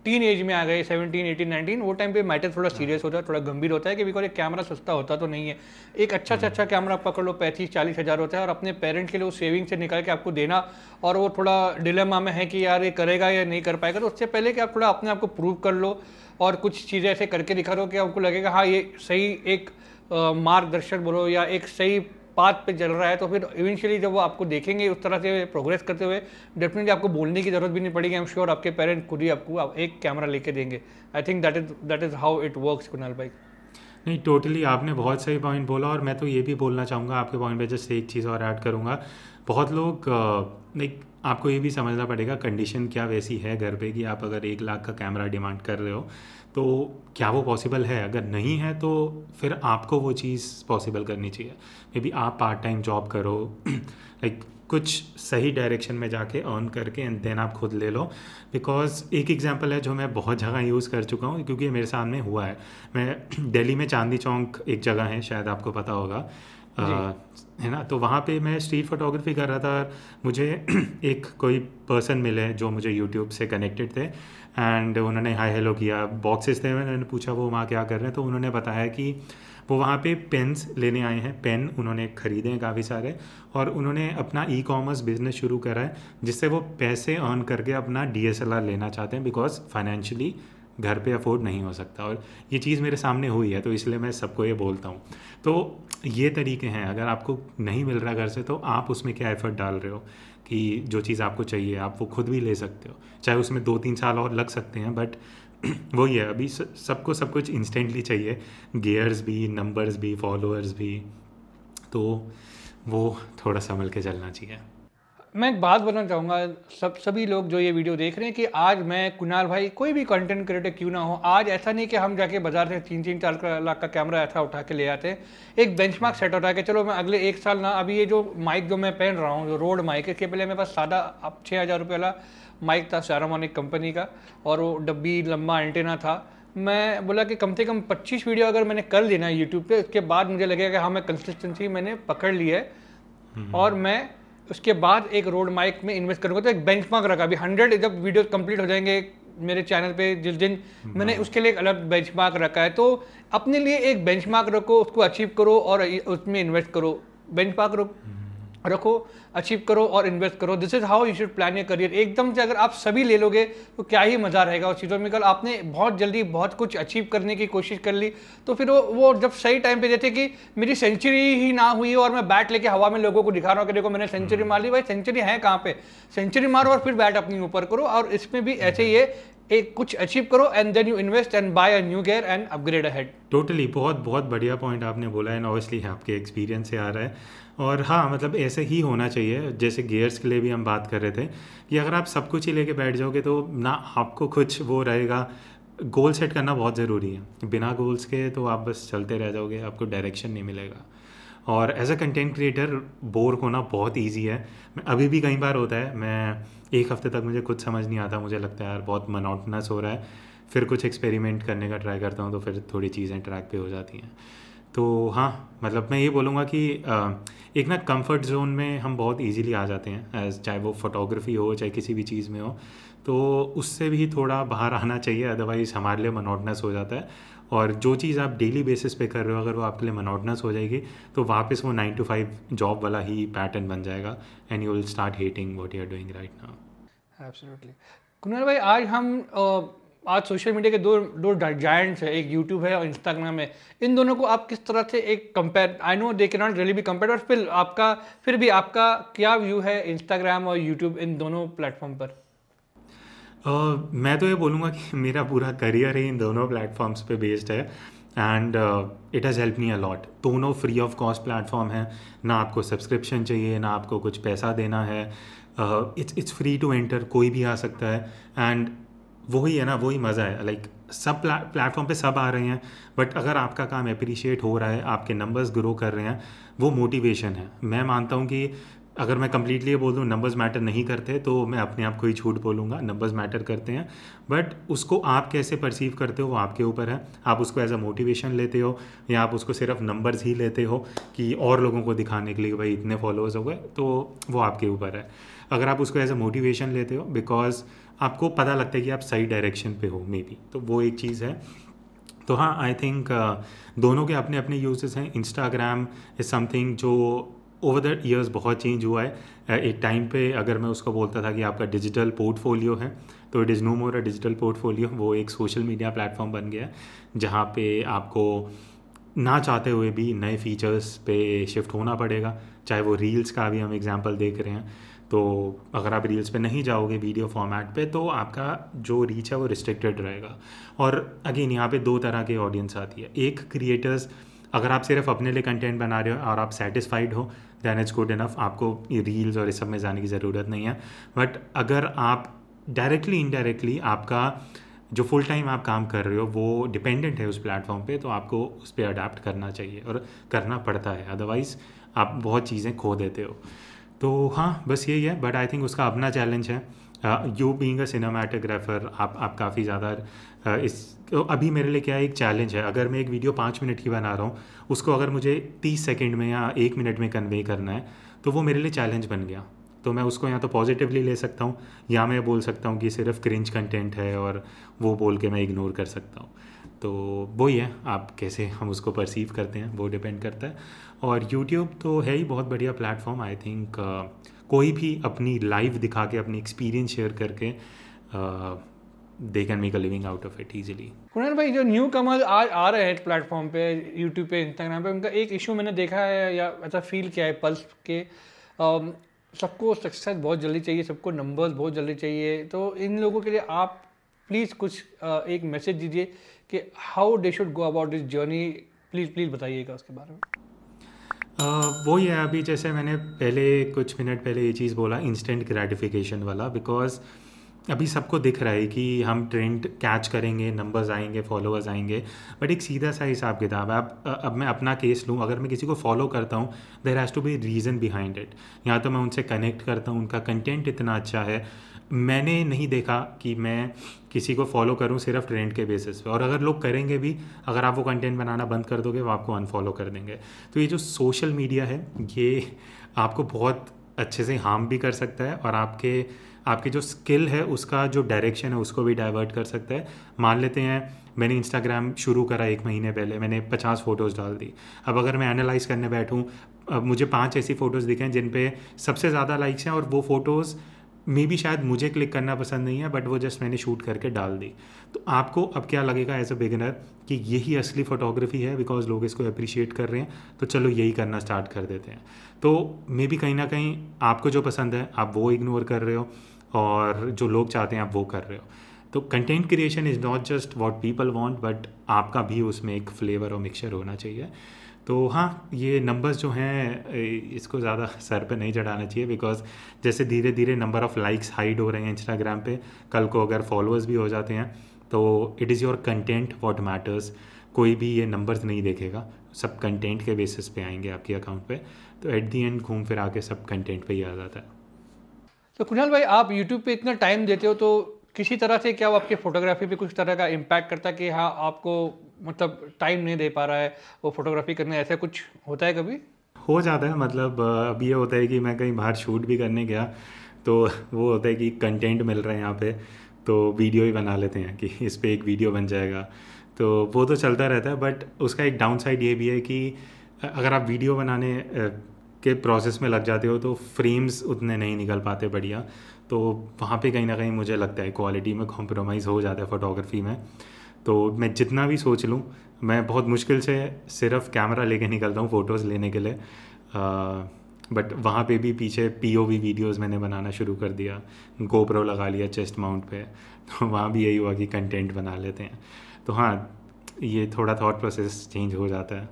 टीन एज में आ गए सेवनटीन एटीन नाइनटीन वो टाइम पे मैटर थोड़ा सीरियस होता है थोड़ा गंभीर होता है कि बिकॉज़ एक कैमरा सस्ता होता तो नहीं है। एक अच्छा से अच्छा कैमरा पकड़ लो पैंतीस चालीस हज़ार होता है और अपने पेरेंट्स के लिए वो सेविंग से निकाल के आपको देना और वो थोड़ा डिलेमा में है कि यार ये करेगा या नहीं कर पाएगा तो उससे पहले कि आप थोड़ा अपने आप को प्रूव कर लो और कुछ चीज़ें ऐसे करके दिखा दो कि आपको लगेगा हाँ ये सही एक मार्गदर्शक बोलो या एक सही पाथ पे चल रहा है तो फिर इवेंचुअली जब वो आपको देखेंगे उस तरह से प्रोग्रेस करते हुए डेफिनेटली आपको बोलने की ज़रूरत भी नहीं पड़ेगी आई एम श्योर आपके पेरेंट खुद ही आपको आप एक कैमरा लेके देंगे। I think that is that is how it work Kunal भाई। नहीं टोटली आपने बहुत सही पॉइंट बोला और मैं तो ये भी बोलना चाहूँगा, आपके पॉइंट पे जस्ट एक चीज़ और ऐड करूँगा। बहुत लोग लाइक आपको ये भी समझना पड़ेगा कंडीशन क्या वैसी है घर पे कि आप अगर एक लाख का कैमरा डिमांड कर रहे हो तो क्या वो पॉसिबल है? अगर नहीं है तो फिर आपको वो चीज़ पॉसिबल करनी चाहिए। मे बी आप पार्ट टाइम जॉब करो लाइक कुछ सही डायरेक्शन में जाके अर्न करके एंड देन आप खुद ले लो। बिकॉज़ एक एग्जांपल है जो मैं बहुत जगह यूज़ कर चुका हूँ, क्योंकि मेरे सामने हुआ है। मैं दिल्ली में चांदी चौक एक जगह है, शायद आपको पता होगा। है ना? तो वहाँ पे मैं स्ट्रीट फोटोग्राफी कर रहा था मुझे एक कोई पर्सन मिले जो मुझे यूट्यूब से कनेक्टेड थे एंड उन्होंने हाई हेलो किया। बॉक्सेस थे, मैंने पूछा, वो वहाँ क्या कर रहे हैं? तो उन्होंने बताया कि वो वहाँ पे पेन्स लेने आए हैं। पेन उन्होंने ख़रीदे हैं काफ़ी सारे और उन्होंने अपना ई कॉमर्स बिज़नेस शुरू करा है, जिससे वो पैसे अर्न करके अपना डीएसएलआर लेना चाहते हैं बिकॉज़ फाइनेंशियली घर पे अफोर्ड नहीं हो सकता और ये चीज़ मेरे सामने हुई है तो इसलिए मैं सबको ये बोलता हूँ। तो ये तरीके हैं, अगर आपको नहीं मिल रहा घर से तो आप उसमें क्या एफर्ट डाल रहे हो कि जो चीज़ आपको चाहिए, आप वो खुद भी ले सकते हो। चाहे उसमें दो तीन साल और लग सकते हैं बट वही है, अभी सबको सब कुछ इंस्टेंटली चाहिए। गेयर्स भी नंबर्स भी फॉलोअर्स भी तो वो थोड़ा संभल के चलना चाहिए। मैं एक बात बताना चाहूँगा सब सभी लोग जो ये वीडियो देख रहे हैं कि आज मैं कुणाल भाई कोई भी कंटेंट क्रिएटर क्यों ना हो आज ऐसा नहीं कि हम जाके बाज़ार से तीन तीन चार लाख का कैमरा ऐसा उठा के ले आते हैं। एक बेंचमार्क सेट होता है कि चलो मैं अगले एक साल ना अभी ये जो माइक जो मैं पहन रहा हूँ जो रोड माइक इसके पहले मेरे पास सादा अब छः हज़ार रुपये वाला माइक था सैरामोनिक कंपनी का और वो डब्बी लंबा एंटेना था। मैं बोला कि कम से कम 25 वीडियो अगर मैंने कर लेना है यूट्यूब पे उसके बाद मुझे लगेगा कि हाँ मैं कंसिस्टेंसी मैंने पकड़ ली है। हम्म। और मैं उसके बाद एक रोड माइक में इन्वेस्ट करूँगा तो एक बेंच मार्क रखा। अभी हंड्रेड जब वीडियो कंप्लीट हो जाएँगे मेरे चैनल पे जिस दिन मैंने हाँ। उसके लिए एक अलग बेंच मार्क रखा है। तो अपने लिए एक बेंच मार्क रखो उसको अचीव करो और उसमें इन्वेस्ट करो। बेंच मार्क रखो रखो अचीव करो और इन्वेस्ट करो। This is how you should plan your career एकदम से अगर आप सभी ले लोगे तो क्या ही मज़ा रहेगा उस चीज़ों में। कल आपने बहुत जल्दी बहुत कुछ अचीव करने की कोशिश कर ली तो फिर वो वो जब सही टाइम पे जैसे कि मेरी सेंचुरी ही ना हुई और मैं बैट लेके हवा में लोगों को दिखा रहा हूँ कि देखो मैंने सेंचुरी मार ली। भाई सेंचुरी है कहाँ पे? सेंचुरी मारो और फिर बैट अपनी ऊपर करो और इसमें भी ऐसे ही है एक कुछ अचीव करो and then you invest and buy a new gear and upgrade ahead totally बहुत बहुत बढ़िया पॉइंट आपने बोला एंड ऑब्वियसली आपके एक्सपीरियंस से आ रहा है। और हाँ मतलब ऐसे ही होना चाहिए। जैसे गियर्स के लिए भी हम बात कर रहे थे कि अगर आप सब कुछ ही लेके बैठ जाओगे तो ना आपको कुछ वो रहेगा। गोल सेट करना बहुत ज़रूरी है। बिना गोल्स के तो आप बस चलते रह जाओगे, आपको डायरेक्शन नहीं मिलेगा। और as a content creator bore होना बहुत ईजी है। अभी भी कई बार होता है, मैं एक हफ़्ते तक मुझे कुछ समझ नहीं आता, मुझे लगता है यार बहुत मनोटनस हो रहा है। फिर कुछ एक्सपेरिमेंट करने का ट्राई करता हूँ तो फिर थोड़ी चीज़ें ट्रैक पे हो जाती हैं। तो हाँ मतलब मैं ये बोलूँगा कि एक ना कंफर्ट जोन में हम बहुत इजीली आ जाते हैं चाहे वो फोटोग्राफी हो, चाहे किसी भी चीज़ में हो। तो उससे भी थोड़ा बाहर आना चाहिए अदरवाइज़ हमारे लिए मनोटनस हो जाता है। और जो चीज़ आप डेली बेसिस पे कर रहे हो, अगर वो आपके लिए मनोटनस हो जाएगी तो वापस वो नाइन टू फाइव जॉब वाला ही पैटर्न बन जाएगा and you will start hating what you are doing right now absolutely Kunal भाई, आज हम आज सोशल मीडिया के दो दो जायंट्स है एक यूट्यूब है और इंस्टाग्राम है। इन दोनों को आप किस तरह से एक कंपेयर आई नो दे के नॉट रियली बी कंपेयर और फिर आपका फिर भी आपका क्या व्यू है इंस्टाग्राम और यूट्यूब इन दोनों प्लेटफॉर्म पर? uh, मैं तो ये बोलूँगा कि मेरा पूरा करियर ही इन दोनों प्लेटफॉर्म्स पे बेस्ड है। And it has help me a lot दोनों फ्री ऑफ़ कॉस्ट प्लेटफॉर्म है। ना आपको सब्सक्रिप्शन चाहिए ना आपको कुछ पैसा देना है। It's it's free to enter कोई भी आ सकता है। एंड वही है ना, वही मज़ा है। लाइक सब प्लेटफॉर्म पे सब आ रहे हैं बट अगर आपका काम अप्रिशिएट हो रहा है, आपके नंबर्स ग्रो कर रहे हैं, वो मोटिवेशन है। मैं मानता हूँ कि अगर मैं कम्प्लीटली बोल दूँ नंबर्स मैटर नहीं करते तो मैं अपने आप को ही झूठ बोलूँगा। नंबर्स मैटर करते हैं। बट उसको आप कैसे परसीव करते हो, वो आपके ऊपर है। आप उसको एज अ मोटिवेशन लेते हो, या आप उसको सिर्फ़ नंबर्स ही लेते हो कि और लोगों को दिखाने के लिए भाई इतने फॉलोअर्स हो गए तो वो आपके ऊपर है। अगर आप उसको एज अ मोटिवेशन लेते हो बिकॉज़ आपको पता लगता है कि आप सही डायरेक्शन पे हो मे बी तो वो एक चीज़ है। तो हाँ आई थिंक दोनों के अपने अपने यूजेस हैं। इंस्टाग्राम इज़ समथिंग जो ओवर द ईयर्स बहुत चेंज हुआ है। एक टाइम पे अगर मैं उसको बोलता था कि आपका डिजिटल पोर्टफोलियो है तो it is no more a digital portfolio वो एक सोशल मीडिया प्लेटफॉर्म बन गया, जहाँ पे आपको ना चाहते हुए भी नए फीचर्स पे शिफ्ट होना पड़ेगा। चाहे वो रील्स का भी हम एग्जांपल देख रहे हैं तो अगर आप रील्स पे नहीं जाओगे वीडियो फॉर्मेट पे तो आपका जो रीच है वो रिस्ट्रिक्टेड रहेगा। और अगेन यहाँ पे दो तरह के ऑडियंस आती है। एक क्रिएटर्स अगर आप सिर्फ़ अपने लिए कंटेंट बना रहे हो और आप सेटिस्फाइड हो दैन इज़ गुड इनफ आपको रील्स और इस सब में जाने की ज़रूरत नहीं है। बट अगर आप डायरेक्टली इनडायरेक्टली आपका जो फुल टाइम आप काम कर रहे हो वो डिपेंडेंट है उस प्लेटफॉर्म पे तो आपको उस पर अडाप्ट करना चाहिए और करना पड़ता है। अदरवाइज़ आप बहुत चीज़ें खो देते हो। तो हाँ बस यही है। बट आई थिंक उसका अपना चैलेंज है। यू बींग अ सिनेमाटोग्राफर आप आप काफ़ी ज़्यादा uh, इस तो अभी मेरे लिए क्या एक चैलेंज है? अगर मैं एक वीडियो पाँच मिनट की बना रहा हूँ, उसको अगर मुझे तीस सेकेंड में या एक मिनट में कन्वे करना है तो वो मेरे लिए चैलेंज बन गया। तो मैं उसको या तो पॉजिटिवली ले सकता हूँ, या मैं बोल सकता हूँ कि सिर्फ़ क्रिंच कंटेंट है और वो बोल के मैं इग्नोर कर सकता हूँ। तो वही है आप कैसे हम उसको परसीव करते हैं, वो डिपेंड करता है। और यूट्यूब तो है ही बहुत बढ़िया प्लेटफॉर्म आई थिंक कोई भी अपनी लाइव दिखा के, अपनी एक्सपीरियंस शेयर करके they can make a living out of it easily Kunal भाई जो न्यू कमर आज आ रहे हैं प्लेटफॉर्म पे यूट्यूब पे इंस्टाग्राम पे उनका एक इशू मैंने देखा है या ऐसा फील किया है पल्स के सबको सक्सेस बहुत जल्दी चाहिए सबको नंबर्स बहुत जल्दी चाहिए। तो इन लोगों के लिए आप प्लीज़ कुछ एक मैसेज दीजिए कि how they should go about this journey please please बताइएगा उसके बारे में। वो ही है अभी जैसे मैंने पहले कुछ मिनट पहले ये चीज़ बोला इंस्टेंट ग्रेटिफिकेशन वाला बिकॉज़ अभी सबको दिख रहा है कि हम ट्रेंड कैच करेंगे नंबर्स आएँगे फॉलोअर्स आएँगे बट एक सीधा सा हिसाब किताब है। अब अब मैं अपना केस लूँ, अगर मैं किसी को फॉलो करता हूँ there has to be reason behind it या तो मैं उनसे कनेक्ट करता हूँ, उनका कंटेंट इतना अच्छा है। मैंने नहीं देखा कि मैं किसी को फॉलो करूँ सिर्फ़ ट्रेंड के बेसिस पे। और अगर लोग करेंगे भी, अगर आप वो कंटेंट बनाना बंद कर दोगे, वो आपको अनफॉलो कर देंगे। तो ये जो सोशल मीडिया है, ये आपको बहुत अच्छे से हार्म भी कर सकता है और आपके आपकी जो स्किल है, उसका जो डायरेक्शन है, उसको भी डाइवर्ट कर सकता है। मान लेते हैं, मैंने इंस्टाग्राम शुरू करा एक महीने पहले, मैंने पचास फ़ोटोज़ डाल दी। अब अगर मैं एनालाइज करने बैठूँ, अब मुझे पाँच ऐसी फ़ोटोज़ दिखें जिन पे सबसे ज़्यादा लाइक्स हैं और वो फ़ोटोज़ मे भी शायद मुझे क्लिक करना पसंद नहीं है बट वो जस्ट मैंने शूट करके डाल दी। तो आपको अब क्या लगेगा एज अ बिगिनर कि यही असली फ़ोटोग्राफी है बिकॉज़ लोग इसको अप्रिशिएट कर रहे हैं तो चलो यही करना स्टार्ट कर देते हैं। तो मे बी कहीं ना कहीं आपको जो पसंद है, आप वो इग्नोर कर रहे हो। और जो लोग चाहते हैं आप वो कर रहे हो। तो content creation is not just what people want but आपका भी उसमें एक फ्लेवर और मिक्सचर होना चाहिए। तो हाँ ये नंबर्स जो हैं इसको ज़्यादा सर पे नहीं चढ़ाना चाहिए बिकॉज़ जैसे धीरे धीरे नंबर ऑफ़ लाइक्स हाइड हो रहे हैं इंस्टाग्राम पे, कल को अगर फॉलोअर्स भी हो जाते हैं तो it is your content what matters कोई भी ये नंबर्स नहीं देखेगा, सब कंटेंट के बेसिस पे आएँगे आपके अकाउंट पे। तो एट दी एंड घूम फिर आके सब कंटेंट पे ही आ जाता है। तो कुणाल भाई, आप यूट्यूब पे इतना टाइम देते हो तो किसी तरह से क्या वो आपके फोटोग्राफी पे कुछ तरह का इम्पैक्ट करता है कि हाँ आपको मतलब टाइम नहीं दे पा रहा है वो फोटोग्राफी करने? ऐसा कुछ होता है कभी? हो जाता है मतलब अब ये होता है कि मैं कहीं बाहर शूट भी करने गया तो वो होता है कि कंटेंट मिल रहा है यहाँ पे तो वीडियो ही बना लेते हैं कि इस पर एक वीडियो बन जाएगा। तो वो तो चलता रहता है बट उसका एक डाउन साइड ये भी है कि अगर आप वीडियो बनाने के प्रोसेस में लग जाते हो तो फ्रेम्स उतने नहीं निकल पाते बढ़िया। तो वहाँ पे कहीं ना कहीं मुझे लगता है क्वालिटी में कॉम्प्रोमाइज़ हो जाता है फ़ोटोग्राफी में। तो मैं जितना भी सोच लूँ, मैं बहुत मुश्किल से सिर्फ़ कैमरा लेके निकलता हूँ फ़ोटोज़ लेने के लिए। बट वहाँ पे भी पीछे पी ओ वी वीडियोज़ मैंने बनाना शुरू कर दिया गोप्रो लगा लिया चेस्ट माउंट पे। तो वहाँ भी यही हुआ कि कंटेंट बना लेते हैं। तो हाँ ये थोड़ा थॉट प्रोसेस चेंज हो जाता है।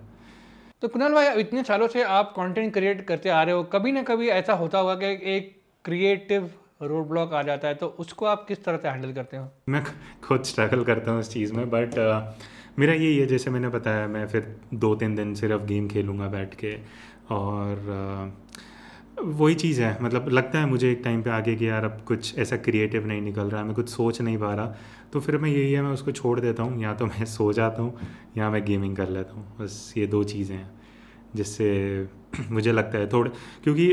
तो कुणाल भाई इतने सालों से आप कंटेंट क्रिएट करते आ रहे हो कभी ना कभी ऐसा होता होगा कि एक क्रिएटिव रोड ब्लॉक आ जाता है तो उसको आप किस तरह से हैंडल करते हो? मैं खुद स्ट्रगल करता हूँ इस चीज़ में बट uh, मेरा यही है जैसे मैंने बताया मैं फिर दो तीन दिन सिर्फ़ गेम खेलूँगा बैठ के और uh, वही चीज़ है मतलब लगता है मुझे एक टाइम पे आगे कि यार अब कुछ ऐसा क्रिएटिव नहीं निकल रहा है मैं कुछ सोच नहीं पा रहा तो फिर मैं यही है, मैं उसको छोड़ देता हूँ, या तो मैं सो जाता हूँ, या मैं गेमिंग कर लेता हूँ। बस ये दो चीज़ें हैं, जिससे मुझे लगता है थोड़े, क्योंकि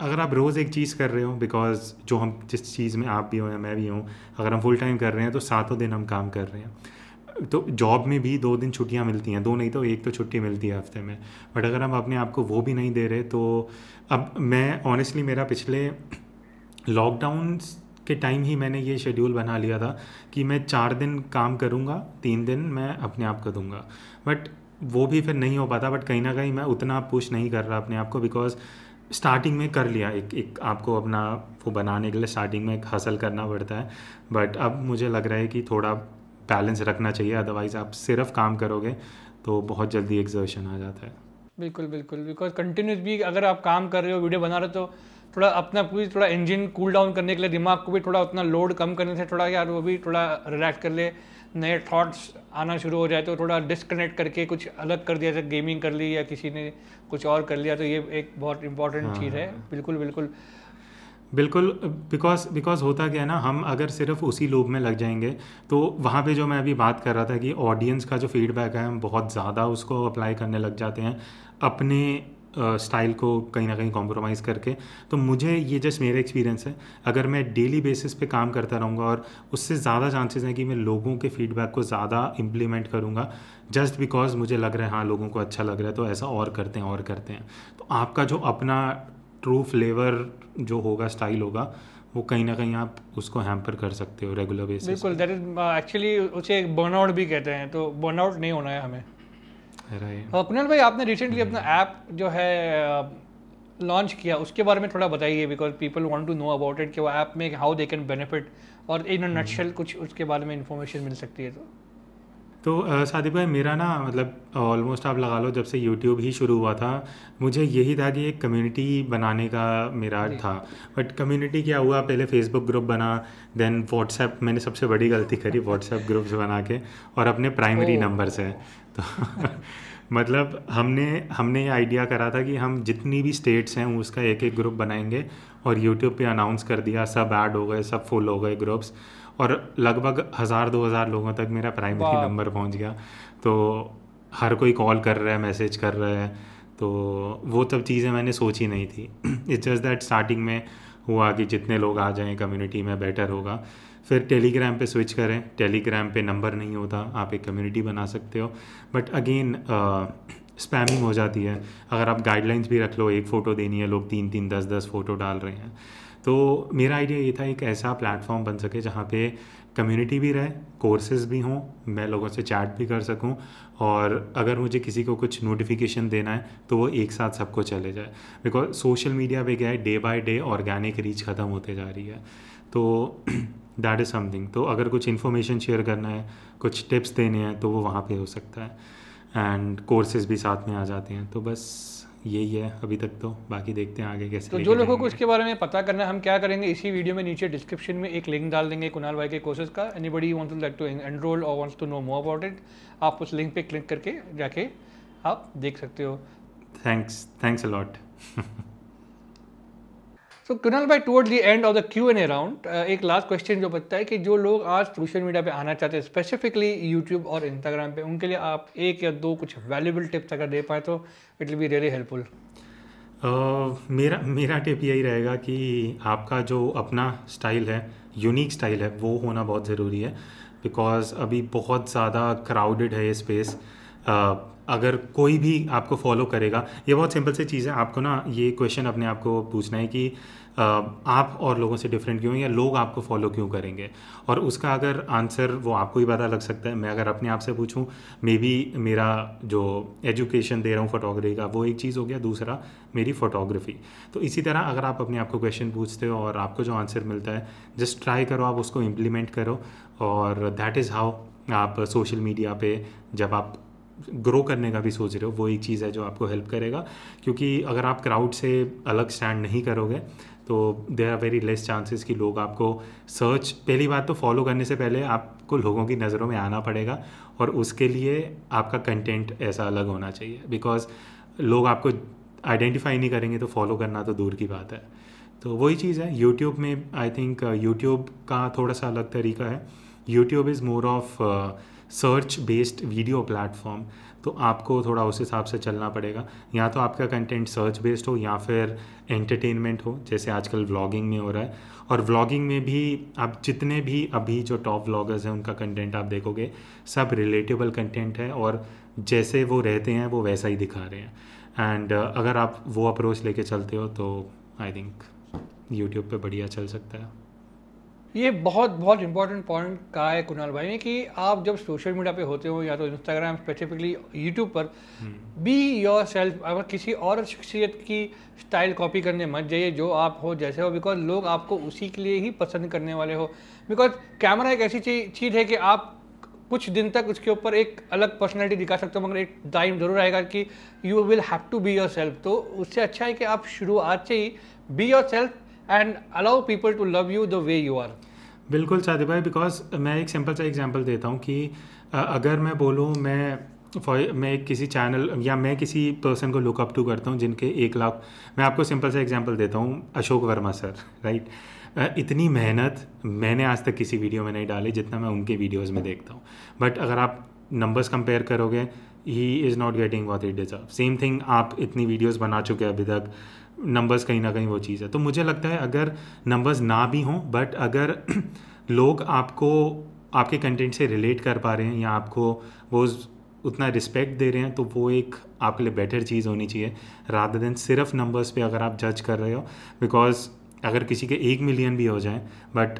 अगर आप रोज़ एक चीज़ कर रहे हो बिकॉज़ जो हम, जिस चीज़ में आप भी हो या मैं भी हूँ, अगर हम फुल टाइम कर रहे हैं तो सातों दिन हम काम कर रहे हैं। तो जॉब में भी दो दिन छुट्टियाँ मिलती हैं, दो नहीं तो एक तो छुट्टी मिलती है हफ़्ते में। बट अगर हम अपने आप को वो भी नहीं दे रहे तो अब मैं ऑनेस्टली मेरा पिछले लॉकडाउन के टाइम ही मैंने ये शेड्यूल बना लिया था कि मैं चार दिन काम करूँगा, तीन दिन मैं अपने आप को दूँगा। बट वो भी फिर नहीं हो पाता बट कहीं ना कहीं मैं उतना पुश नहीं कर रहा अपने आप को बिकॉज़ स्टार्टिंग में कर लिया। एक एक आपको अपना वो बनाने के लिए स्टार्टिंग में एक हासिल करना पड़ता है। बट अब मुझे लग रहा है कि थोड़ा बैलेंस रखना चाहिए अदरवाइज़ आप सिर्फ़ काम करोगे तो बहुत जल्दी एग्जर्शन आ जाता है। बिल्कुल बिल्कुल। बिकॉज़ कंटिन्यूस भी अगर आप काम कर रहे हो वीडियो बना रहे हो तो थोड़ा अपना पूरी थोड़ा इंजन कूल डाउन करने के लिए दिमाग को भी थोड़ा उतना लोड कम करने से थोड़ा यार वो भी थोड़ा रिलैक्स कर ले नए थॉट्स आना शुरू हो जाए तो थोड़ा डिस्कनेक्ट करके कुछ अलग कर दिया जैसे गेमिंग कर ली या किसी ने कुछ और कर लिया तो ये एक बहुत इंपॉर्टेंट हाँ, चीज़ है। हाँ। बिल्कुल बिल्कुल। बिल्कुल बिकॉज़ बिकॉज़ होता क्या है ना हम अगर सिर्फ़ उसी लोब में लग जाएँगे तो वहाँ पे जो मैं अभी बात कर रहा था कि ऑडियंस का जो फीडबैक है हम बहुत ज़्यादा उसको अप्लाई करने लग जाते हैं। अपने स्टाइल को कहीं ना कहीं कॉम्प्रोमाइज़ करके। तो मुझे ये जस्ट मेरा एक्सपीरियंस है। अगर मैं डेली बेसिस पे काम करता रहूँगा और उससे ज़्यादा चांसेस हैं कि मैं लोगों के फीडबैक को ज़्यादा इम्प्लीमेंट करूँगा जस्ट बिकॉज़ मुझे लग रहा है हाँ लोगों को अच्छा लग रहा है तो ऐसा और करते हैं और करते हैं। तो आपका जो अपना ट्रू फ्लेवर जो होगा स्टाइल होगा वो कहीं ना कहीं आप उसको हैम्पर कर सकते हो रेगुलर बेसिस बिल्कुल दैट इज़ एक्चुअली उसे बर्नआउट भी कहते हैं तो बर्नआउट नहीं होना है हमें। कुणाल भाई आपने रिसेंटली अपना ऐप जो है लॉन्च किया उसके बारे में थोड़ा बताइए because people want to know about it कि वो ऐप में हाउ दे कैन बेनिफिट और इन नटशेल कुछ उसके बारे में इंफॉर्मेशन मिल सकती है तो। तो सादिक भाई मेरा ना मतलब ऑलमोस्ट आप लगा लो जब से यूट्यूब ही शुरू हुआ था मुझे यही था कि एक कम्युनिटी बनाने का मेरा था। बट कम्युनिटी क्या हुआ पहले फेसबुक ग्रुप बना देन व्हाट्सएप मैंने सबसे बड़ी गलती करी व्हाट्सएप ग्रुप्स बना के और अपने प्राइमरी नंबर से तो मतलब हमने हमने ये आइडिया करा था कि हम जितनी भी स्टेट्स हैं उसका एक एक ग्रुप बनाएँगे और यूट्यूब पे अनाउंस कर दिया सब ऐड हो गए सब फुल हो गए ग्रुप्स और लगभग हज़ार दो हज़ार लोगों तक मेरा प्राइमरी नंबर पहुँच गया। तो हर कोई कॉल कर रहा है मैसेज कर रहा है तो वो सब चीज़ें मैंने सोची नहीं थी। इट्स जस्ट दैट स्टार्टिंग में हुआ कि जितने लोग आ जाएँ कम्युनिटी में बेटर होगा। फिर टेलीग्राम पे स्विच करें। टेलीग्राम पे नंबर नहीं होता, आप एक कम्युनिटी बना सकते हो। बट अगेन स्पैमिंग हो जाती है। अगर आप गाइडलाइंस भी रख लो, एक फ़ोटो देनी है, लोग तीन तीन दस दस फ़ोटो डाल रहे हैं। तो मेरा आइडिया ये था, एक ऐसा प्लेटफॉर्म बन सके जहाँ पे कम्युनिटी भी रहे कोर्सेज भी हों, मैं लोगों से चैट भी कर सकूँ। और अगर मुझे किसी को कुछ नोटिफिकेशन देना है तो वो एक साथ सबको चले जाए। बिकॉज़ सोशल मीडिया पे क्या है day by day organic reach ख़त्म होते जा रही है। तो दैट इज़ समथिंग तो अगर कुछ इन्फॉर्मेशन शेयर करना है कुछ टिप्स देने हैं तो वो वहाँ पे हो सकता है। एंड कोर्सेज भी साथ में आ जाते हैं। तो बस यही है अभी तक तो। बाकी देखते हैं आगे कैसे तो जो लोगों को इसके बारे में पता करना है हम क्या करेंगे? इसी वीडियो में नीचे डिस्क्रिप्शन में एक लिंक डाल देंगे कुणाल भाई के कोर्सेज का। Anybody want to like to enroll और wants to know more about it आप उस लिंक पे क्लिक करके जाके आप देख सकते हो। थैंक्स थैंक्स अलॉट तो कुणाल भाई toward the end of the Q N A round एक लास्ट क्वेश्चन जो बचता है कि जो लोग आज सोशल मीडिया पे आना चाहते हैं स्पेसिफिकली यूट्यूब और इंस्टाग्राम पे उनके लिए आप एक या दो कुछ वैल्यूबल टिप्स अगर दे पाए तो it will be really helpful मेरा मेरा टिप यही रहेगा कि आपका जो अपना स्टाइल है यूनिक स्टाइल है वो होना बहुत ज़रूरी है बिकॉज़ अभी बहुत ज़्यादा क्राउडेड है ये स्पेस uh, अगर कोई भी आपको फॉलो करेगा ये बहुत सिंपल सी चीज़ है आपको ना ये क्वेश्चन अपने आप को पूछना है कि आप और लोगों से डिफरेंट क्यों या लोग आपको फॉलो क्यों करेंगे? और उसका अगर आंसर वो आपको ही पता लग सकता है। मैं अगर अपने आप से पूछूँ मे बी मेरा जो एजुकेशन दे रहा हूँ फोटोग्राफी का, वो एक चीज़ हो गया, दूसरा मेरी फ़ोटोग्राफी तो इसी तरह अगर आप अपने आप को क्वेश्चन पूछते हो और आपको जो आंसर मिलता है जस्ट ट्राई करो, आप उसको इम्प्लीमेंट करो और दैट इज़ हाउ आप सोशल मीडिया पे जब आप ग्रो करने का भी सोच रहे हो, वो एक चीज़ है जो आपको हेल्प करेगा। क्योंकि अगर आप क्राउड से अलग स्टैंड नहीं करोगे तो there are very less chances कि लोग आपको सर्च पहली बात तो फॉलो करने से पहले आपको लोगों की नज़रों में आना पड़ेगा और उसके लिए आपका कंटेंट ऐसा अलग होना चाहिए। बिकॉज़ लोग आपको आइडेंटिफाई नहीं करेंगे तो फॉलो करना तो दूर की बात है। तो वही चीज़ है यूट्यूब में आई थिंक यूट्यूब का थोड़ा सा अलग तरीका है। YouTube is more of search based video platform तो आपको थोड़ा उस हिसाब से चलना पड़ेगा। या तो आपका कंटेंट सर्च बेस्ड हो, या फिर एंटरटेनमेंट हो, जैसे आजकल व्लॉगिंग में हो रहा है। और व्लॉगिंग में भी आप जितने भी अभी जो टॉप व्लॉगर्स हैं, उनका कंटेंट आप देखोगे, सब रिलेटेबल कंटेंट है और जैसे वो रहते हैं, वो वैसा ही दिखा रहे हैं। एंड अगर आप वो अप्रोच लेके चलते हो तो आई थिंक यूट्यूब पे बढ़िया चल सकता है। ये बहुत बहुत इंपॉर्टेंट पॉइंट कहा है कुणाल भाई ने कि आप जब सोशल मीडिया पे होते हो या तो इंस्टाग्राम स्पेसिफिकली यूट्यूब पर बी योर सेल्फ अगर किसी और शख्सियत की स्टाइल कॉपी करने मत जाइए जो आप हो जैसे हो बिकॉज़ लोग आपको उसी के लिए ही पसंद करने वाले हो। बिकॉज़ कैमरा एक ऐसी चीज़ है कि आप कुछ दिन तक उसके ऊपर एक अलग पर्सनैलिटी दिखा सकते हो मगर एक टाइम ज़रूर आएगा कि you will have to be yourself तो उससे अच्छा है कि आप शुरुआत से ही be yourself and allow people to love you the way you are बिल्कुल सादी भाई बिकॉज़ मैं एक सिंपल सा एग्जांपल देता हूँ कि अगर मैं बोलूँ, मैं फॉर मैं किसी चैनल या मैं किसी पर्सन को लुकअप टू करता हूँ जिनके एक लाख, मैं आपको सिंपल सा एग्जांपल देता हूँ, अशोक वर्मा सर राइट इतनी मेहनत मैंने आज तक किसी वीडियो में नहीं डाली जितना मैं उनके वीडियोज़ में देखता हूँ। बट अगर आप नंबर्स कंपेयर करोगे he is not getting what it deserve same thing आप इतनी वीडियोज़ बना चुके हैं अभी तक नंबर्स कहीं ना कहीं वो चीज़ है। तो मुझे लगता है अगर नंबर्स ना भी हों बट अगर लोग आपको, आपके कंटेंट से रिलेट कर पा रहे हैं या आपको वो उतना रिस्पेक्ट दे रहे हैं तो वो एक आपके लिए बेटर चीज़ होनी चाहिए। रादर देन सिर्फ़ नंबर्स पे अगर आप जज कर रहे हो बिकॉज़ अगर किसी के एक मिलियन भी हो जाए बट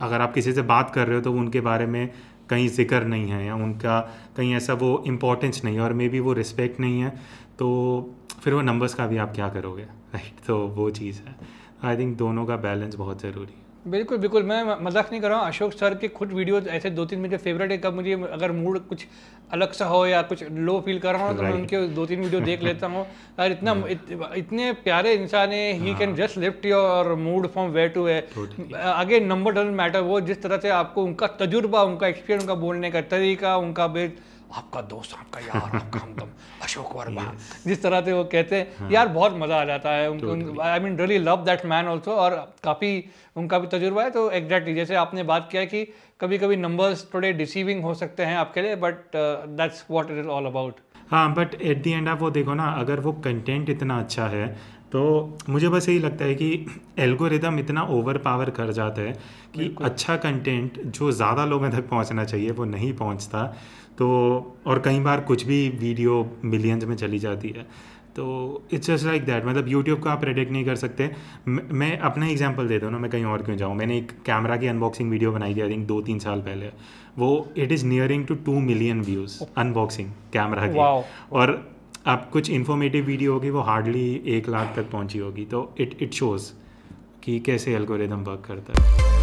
अगर आप किसी से बात कर रहे हो तो उनके बारे में कहीं ज़िक्र नहीं है या उनका कहीं ऐसा वो इम्पोर्टेंस नहीं है और मे बी वो रिस्पेक्ट नहीं है तो फिर वो नंबर्स का भी आप क्या करोगे? राइट तो वो चीज़ है। आई थिंक दोनों का बैलेंस बहुत ज़रूरी है। बिल्कुल बिल्कुल। मैं मज़ाक नहीं कर रहा हूँ। अशोक सर के खुद वीडियोज़ ऐसे दो तीन मेरे फेवरेट है। कब मुझे अगर मूड कुछ अलग सा हो या कुछ लो फील कर रहा हूँ तो मैं उनके दो तीन वीडियो देख लेता हूँ। और इतना इत, इतने प्यारे इंसान है। He. Can just lift your mood from way to way आगे नंबर डजेंट मैटर वो जिस तरह से आपको उनका तजुर्बा उनका एक्सपीरियंस उनका बोलने का तरीका उनका आपका दोस्त आपका यार आपका हमदम अशोक वर्मा। जिस तरह से वो कहते हैं हाँ. यार बहुत मज़ा आ जाता है। उनको I mean really love that man also और काफ़ी उनका भी तजुर्बा है। तो एग्जैक्टली जैसे आपने बात किया कि कभी कभी नंबर्स थोड़े डिसीविंग हो सकते हैं आपके लिए but that's what it is all about हाँ बट एट दी एंड आप वो देखो ना अगर वो कंटेंट इतना अच्छा है तो मुझे बस यही लगता है कि एल्गोरिदम इतना ओवर पावर कर जाता है कि अच्छा कंटेंट जो ज़्यादा लोगों तक पहुँचना चाहिए वो नहीं पहुँचता। तो और कई बार कुछ भी वीडियो मिलियंस में चली जाती है। तो इट्स जस्ट लाइक दैट मतलब यूट्यूब का आप प्रेडिक्ट नहीं कर सकते। मैं अपना एग्ज़ाम्पल देता हूँ ना मैं कहीं और क्यों जाऊँ? मैंने एक कैमरा की अनबॉक्सिंग वीडियो बनाई थी आई थिंक दो तीन साल पहले। वो it is nearing to two million views unboxing camera की। और आप कुछ इन्फॉर्मेटिव वीडियो होगी, वो हार्डली एक लाख तक पहुँची होगी तो इट इट शोज़ कि कैसे एल्गोरिदम वर्क करता है।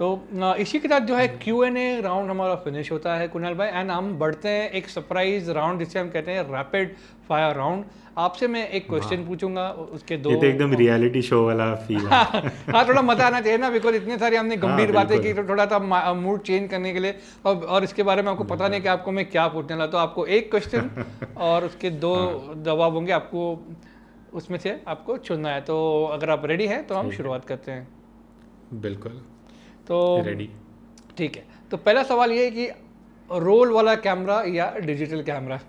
तो इसी के साथ जो है क्यू एन ए राउंड हमारा फिनिश होता है। कुणाल भाई एंड हम बढ़ते हैं एक सरप्राइज़ राउंड जिसे हम कहते हैं रैपिड फायर राउंड आपसे मैं एक क्वेश्चन पूछूँगा उसके दो ये तो एकदम रियलिटी शो वाला फील हाँ। थोड़ा मज़ा आना चाहिए ना बिकॉज़ इतने सारे हमने हाँ, गंभीर बातें की तो थोड़ा सा मूड चेंज करने के लिए। और और इसके बारे में आपको पता नहीं कि आपको मैं क्या पूछने लगा तो आपको एक क्वेश्चन और उसके दो हाँ। जवाब होंगे। आपको उसमें से आपको चुनना है। तो अगर आप रेडी हैं तो हम शुरुआत करते हैं। बिल्कुल। तो रेडी ठीक है। तो पहला सवाल ये है कि रोल वाला कैमरा या डिजिटल कैमरा?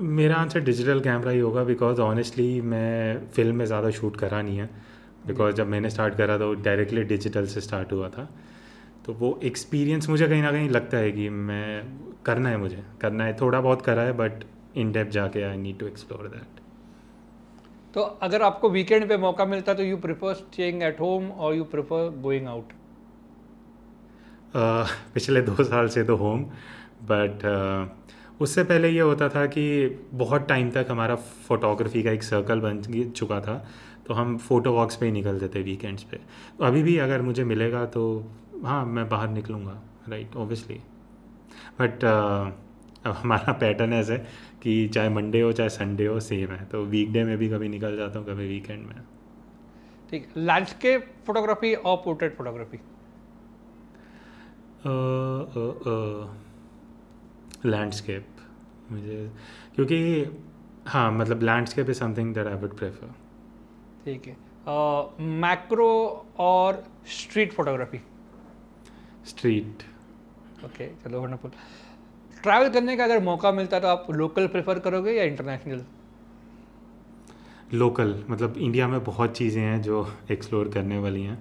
मेरा आंसर डिजिटल कैमरा ही होगा बिकॉज़ ऑनेस्टली मैं फ़िल्म में ज़्यादा शूट करा नहीं है। बिकॉज़ जब मैंने स्टार्ट करा था वो डायरेक्टली डिजिटल से स्टार्ट हुआ था। तो वो एक्सपीरियंस मुझे कहीं ना कहीं लगता है कि मैं करना है मुझे। करना है थोड़ा बहुत करा है बट इन डेप जाके I need to explore that तो अगर आपको वीकेंड पे मौका मिलता तो you prefer staying at home और यू प्रिफर गोइंग आउट पिछले दो साल से तो होम बट उससे पहले ये होता था कि बहुत टाइम तक हमारा फ़ोटोग्राफी का एक सर्कल बन चुका था तो हम फ़ोटो वॉक्स पे ही निकलते थे वीकेंड्स पे। तो अभी भी अगर मुझे मिलेगा तो हाँ मैं बाहर निकलूँगा राइट ओबियसली बट हमारा पैटर्न ऐसा कि चाहे मंडे हो चाहे संडे हो सेम है। तो वीकडे में भी कभी निकल जाता हूँ कभी वीकेंड में। ठीक लैंडस्केप फोटोग्राफी और पोर्ट्रेट फोटोग्राफी लैंडस्केप मुझे क्योंकि हाँ मतलब landscape is something that I would prefer ठीक है। मैक्रो और स्ट्रीट फोटोग्राफी स्ट्रीट ओके चलो वंडरफुल ट्रैवल करने का अगर मौका मिलता है तो आप लोकल प्रेफर करोगे या इंटरनेशनल लोकल मतलब इंडिया में बहुत चीज़ें हैं जो एक्सप्लोर करने वाली हैं।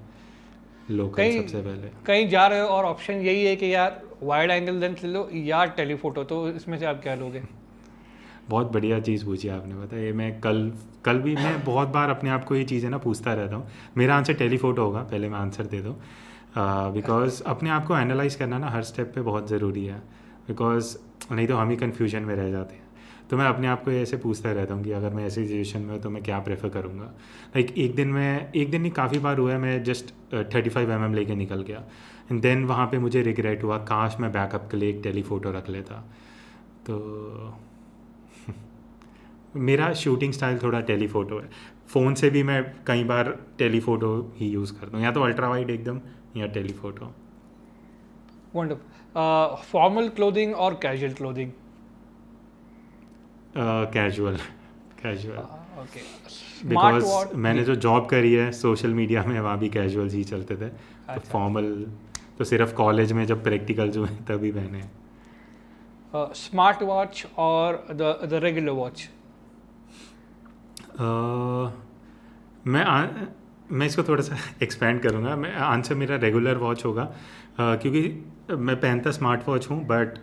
लोकल कहीं- सबसे पहले। कहीं जा रहे हो और ऑप्शन यही है कि यार वाइड एंगल लेंस ले लो या टेलीफोटो तो इसमें से आप क्या लोगे? बहुत बढ़िया चीज़ पूछी आपने पता है ये मैं कल कल भी मैं बहुत बार अपने आप को ये चीज़ें ना पूछता रहता हूँ। मेरा आंसर टेलीफोटो होगा पहले मैं आंसर दे दूँ। बिकॉज़ uh, अपने आप को एनालाइज करना ना हर स्टेप पे बहुत ज़रूरी है। बिकॉज़ नहीं तो हम ही कन्फ्यूज़न में रह जाते हैं। तो मैं अपने आप को ऐसे पूछता रहता हूँ कि अगर मैं ऐसी सिचुएशन में हूँ तो मैं क्या प्रेफर करूँगा? लाइक like, एक दिन में एक दिन नहीं काफ़ी बार हुआ है मैं जस्ट थर्टी फाइव एम लेके निकल गया। एंड देन वहाँ पे मुझे रिग्रेट हुआ काश मैं बैकअप के लिए एक टेलीफोटो रख लेता। तो मेरा शूटिंग स्टाइल थोड़ा टेलीफोटो है। फ़ोन से भी मैं कई बार टेलीफोटो ही यूज़ करता हूँ। या तो अल्ट्रा वाइड एकदम या टेलीफोटो वंडरफुल फॉर्मल क्लोथिंग और casual clothing casual casual okay because मैंने जो जॉब करी है सोशल मीडिया में वहाँ भी कैजुअल्स ही चलते थे। तो अच्छा। फॉर्मल तो सिर्फ़ कॉलेज में जब प्रैक्टिकल जो है तभी पहने स्मार्ट वॉच और द रेगुलर वॉच मैं आ, मैं इसको थोड़ा सा एक्सपेंड करूँगा। मैं आंसर मेरा रेगुलर वॉच होगा। अह, क्योंकि मैं पहनता स्मार्ट वॉच हूँ बट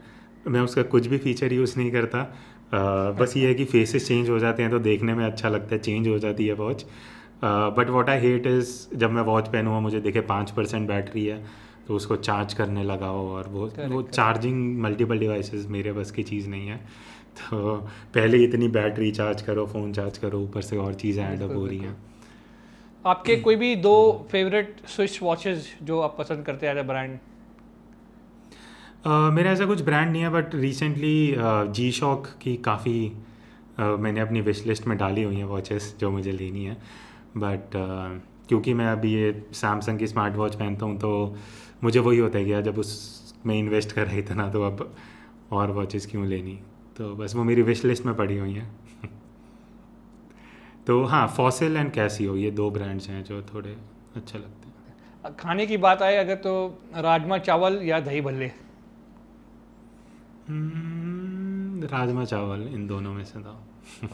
मैं उसका कुछ भी फीचर यूज़ नहीं करता। अह, बस ये है कि फेसेस चेंज हो जाते हैं तो देखने में अच्छा लगता है चेंज हो जाती है watch but what I hate is जब मैं वॉच पहनूँ मुझे देखे पाँच परसेंट बैटरी है तो उसको चार्ज करने लगाओ और वो Correct, वो. चार्जिंग मल्टीपल डिवाइसेस मेरे बस की चीज़ नहीं है। तो पहले इतनी बैटरी चार्ज करो फ़ोन चार्ज करो ऊपर से और चीज़ें ऐड अप हो रही हैं। आपके कोई भी दो फेवरेट स्विच वॉचेस जो आप पसंद करते हैं ब्रांड Uh, मेरा ऐसा कुछ ब्रांड नहीं है बट रिसेंटली जी शॉक की काफ़ी uh, मैंने अपनी विश लिस्ट में डाली हुई हैं वॉचेस जो मुझे लेनी है। बट uh, क्योंकि मैं अभी ये सैमसंग की स्मार्ट वॉच पहनता हूँ तो मुझे वही होता है कि जब उसमें इन्वेस्ट कर रही था ना तो अब और वॉचेस क्यों लेनी? तो बस वो मेरी विश लिस्ट में पड़ी हुई हैं। तो हाँ फॉसिल एंड कैसियो ये दो ब्रांड्स हैं जो थोड़े अच्छे लगते हैं। खाने की बात आए अगर तो राजमा चावल या दही भल्ले। राजमा चावल इन दोनों में से था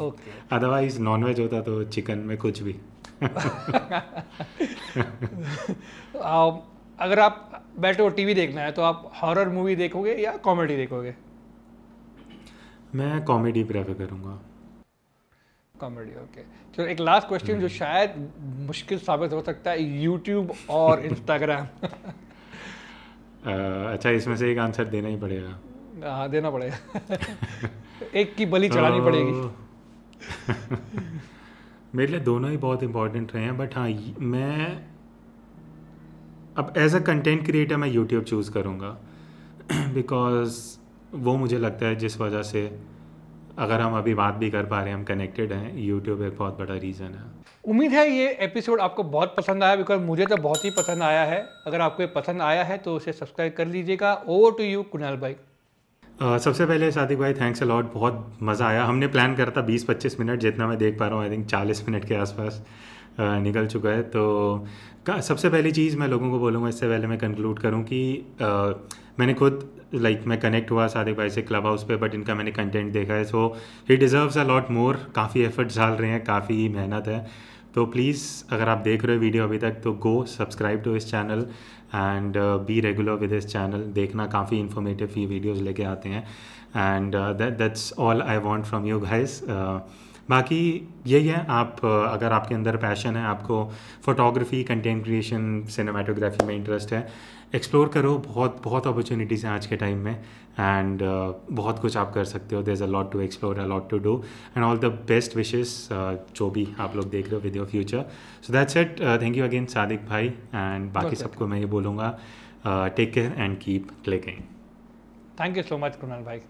ओके अदरवाइज़ नॉनवेज होता तो चिकन में कुछ भी अगर आप बैठे हो टीवी देखना है तो आप हॉरर मूवी देखोगे या कॉमेडी देखोगे? मैं कॉमेडी प्रेफर करूँगा। कॉमेडी ओके चलो एक लास्ट क्वेश्चन जो शायद मुश्किल साबित हो सकता है यूट्यूब और इंस्टाग्राम अच्छा इसमें से एक आंसर देना ही पड़ेगा। हाँ देना पड़ेगा। एक की बलि चढ़ानी पड़ेगी। तो- मेरे लिए दोनों ही बहुत इंपॉर्टेंट रहे हैं बट हाँ मैं अब एज अ कंटेंट क्रिएटर मैं यूट्यूब चूज़ करूँगा। बिकॉज़ वो मुझे लगता है जिस वजह से अगर हम अभी बात भी कर पा रहे हैं हम कनेक्टेड हैं यूट्यूब एक बहुत बड़ा रीज़न है। उम्मीद है ये एपिसोड आपको बहुत पसंद आया बिकॉज़ मुझे तो बहुत ही पसंद आया है। अगर आपको ये पसंद आया है तो उसे सब्सक्राइब कर लीजिएगा। ओवर टू यू कुणाल भाई सबसे पहले सादिक भाई थैंक्स अलॉट बहुत मज़ा आया। हमने प्लान करा था 20-25 मिनट जितना मैं देख पा रहा हूँ आई थिंक 40 मिनट के आसपास निकल चुका है। तो सबसे पहली चीज़ मैं लोगों को बोलूँगा इससे पहले मैं कंक्लूड करूँ कि मैंने खुद लाइक like, मैं कनेक्ट हुआ सादिक भाई से क्लब हाउस पे बट इनका मैंने कंटेंट देखा है। सो he deserves a lot more काफ़ी एफर्ट्स डाल रहे हैं काफ़ी मेहनत है। तो प्लीज़ अगर आप देख रहे हो वीडियो अभी तक तो गो सब्सक्राइब टू इस channel and be regular with his channel देखना काफ़ी इन्फॉर्मेटिव ही वीडियोस लेके आते हैं। And that's all I want from you guys बाकी यही है। आप uh, अगर आपके अंदर पैशन है आपको फोटोग्राफी कंटेंट क्रिएशन सिनेमाटोग्राफी में इंटरेस्ट है एक्सप्लोर करो बहुत बहुत अपॉर्चुनिटीज़ हैं आज के टाइम में एंड बहुत कुछ आप कर सकते हो। There is a lot to explore a lot to do and all the best wishes जो भी आप लोग देख रहे हो with your future so that's it thank you again Sadiq भाई एंड बाकी सबको मैं ये बोलूँगा take care and keep clicking thank you so much Kunal भाई.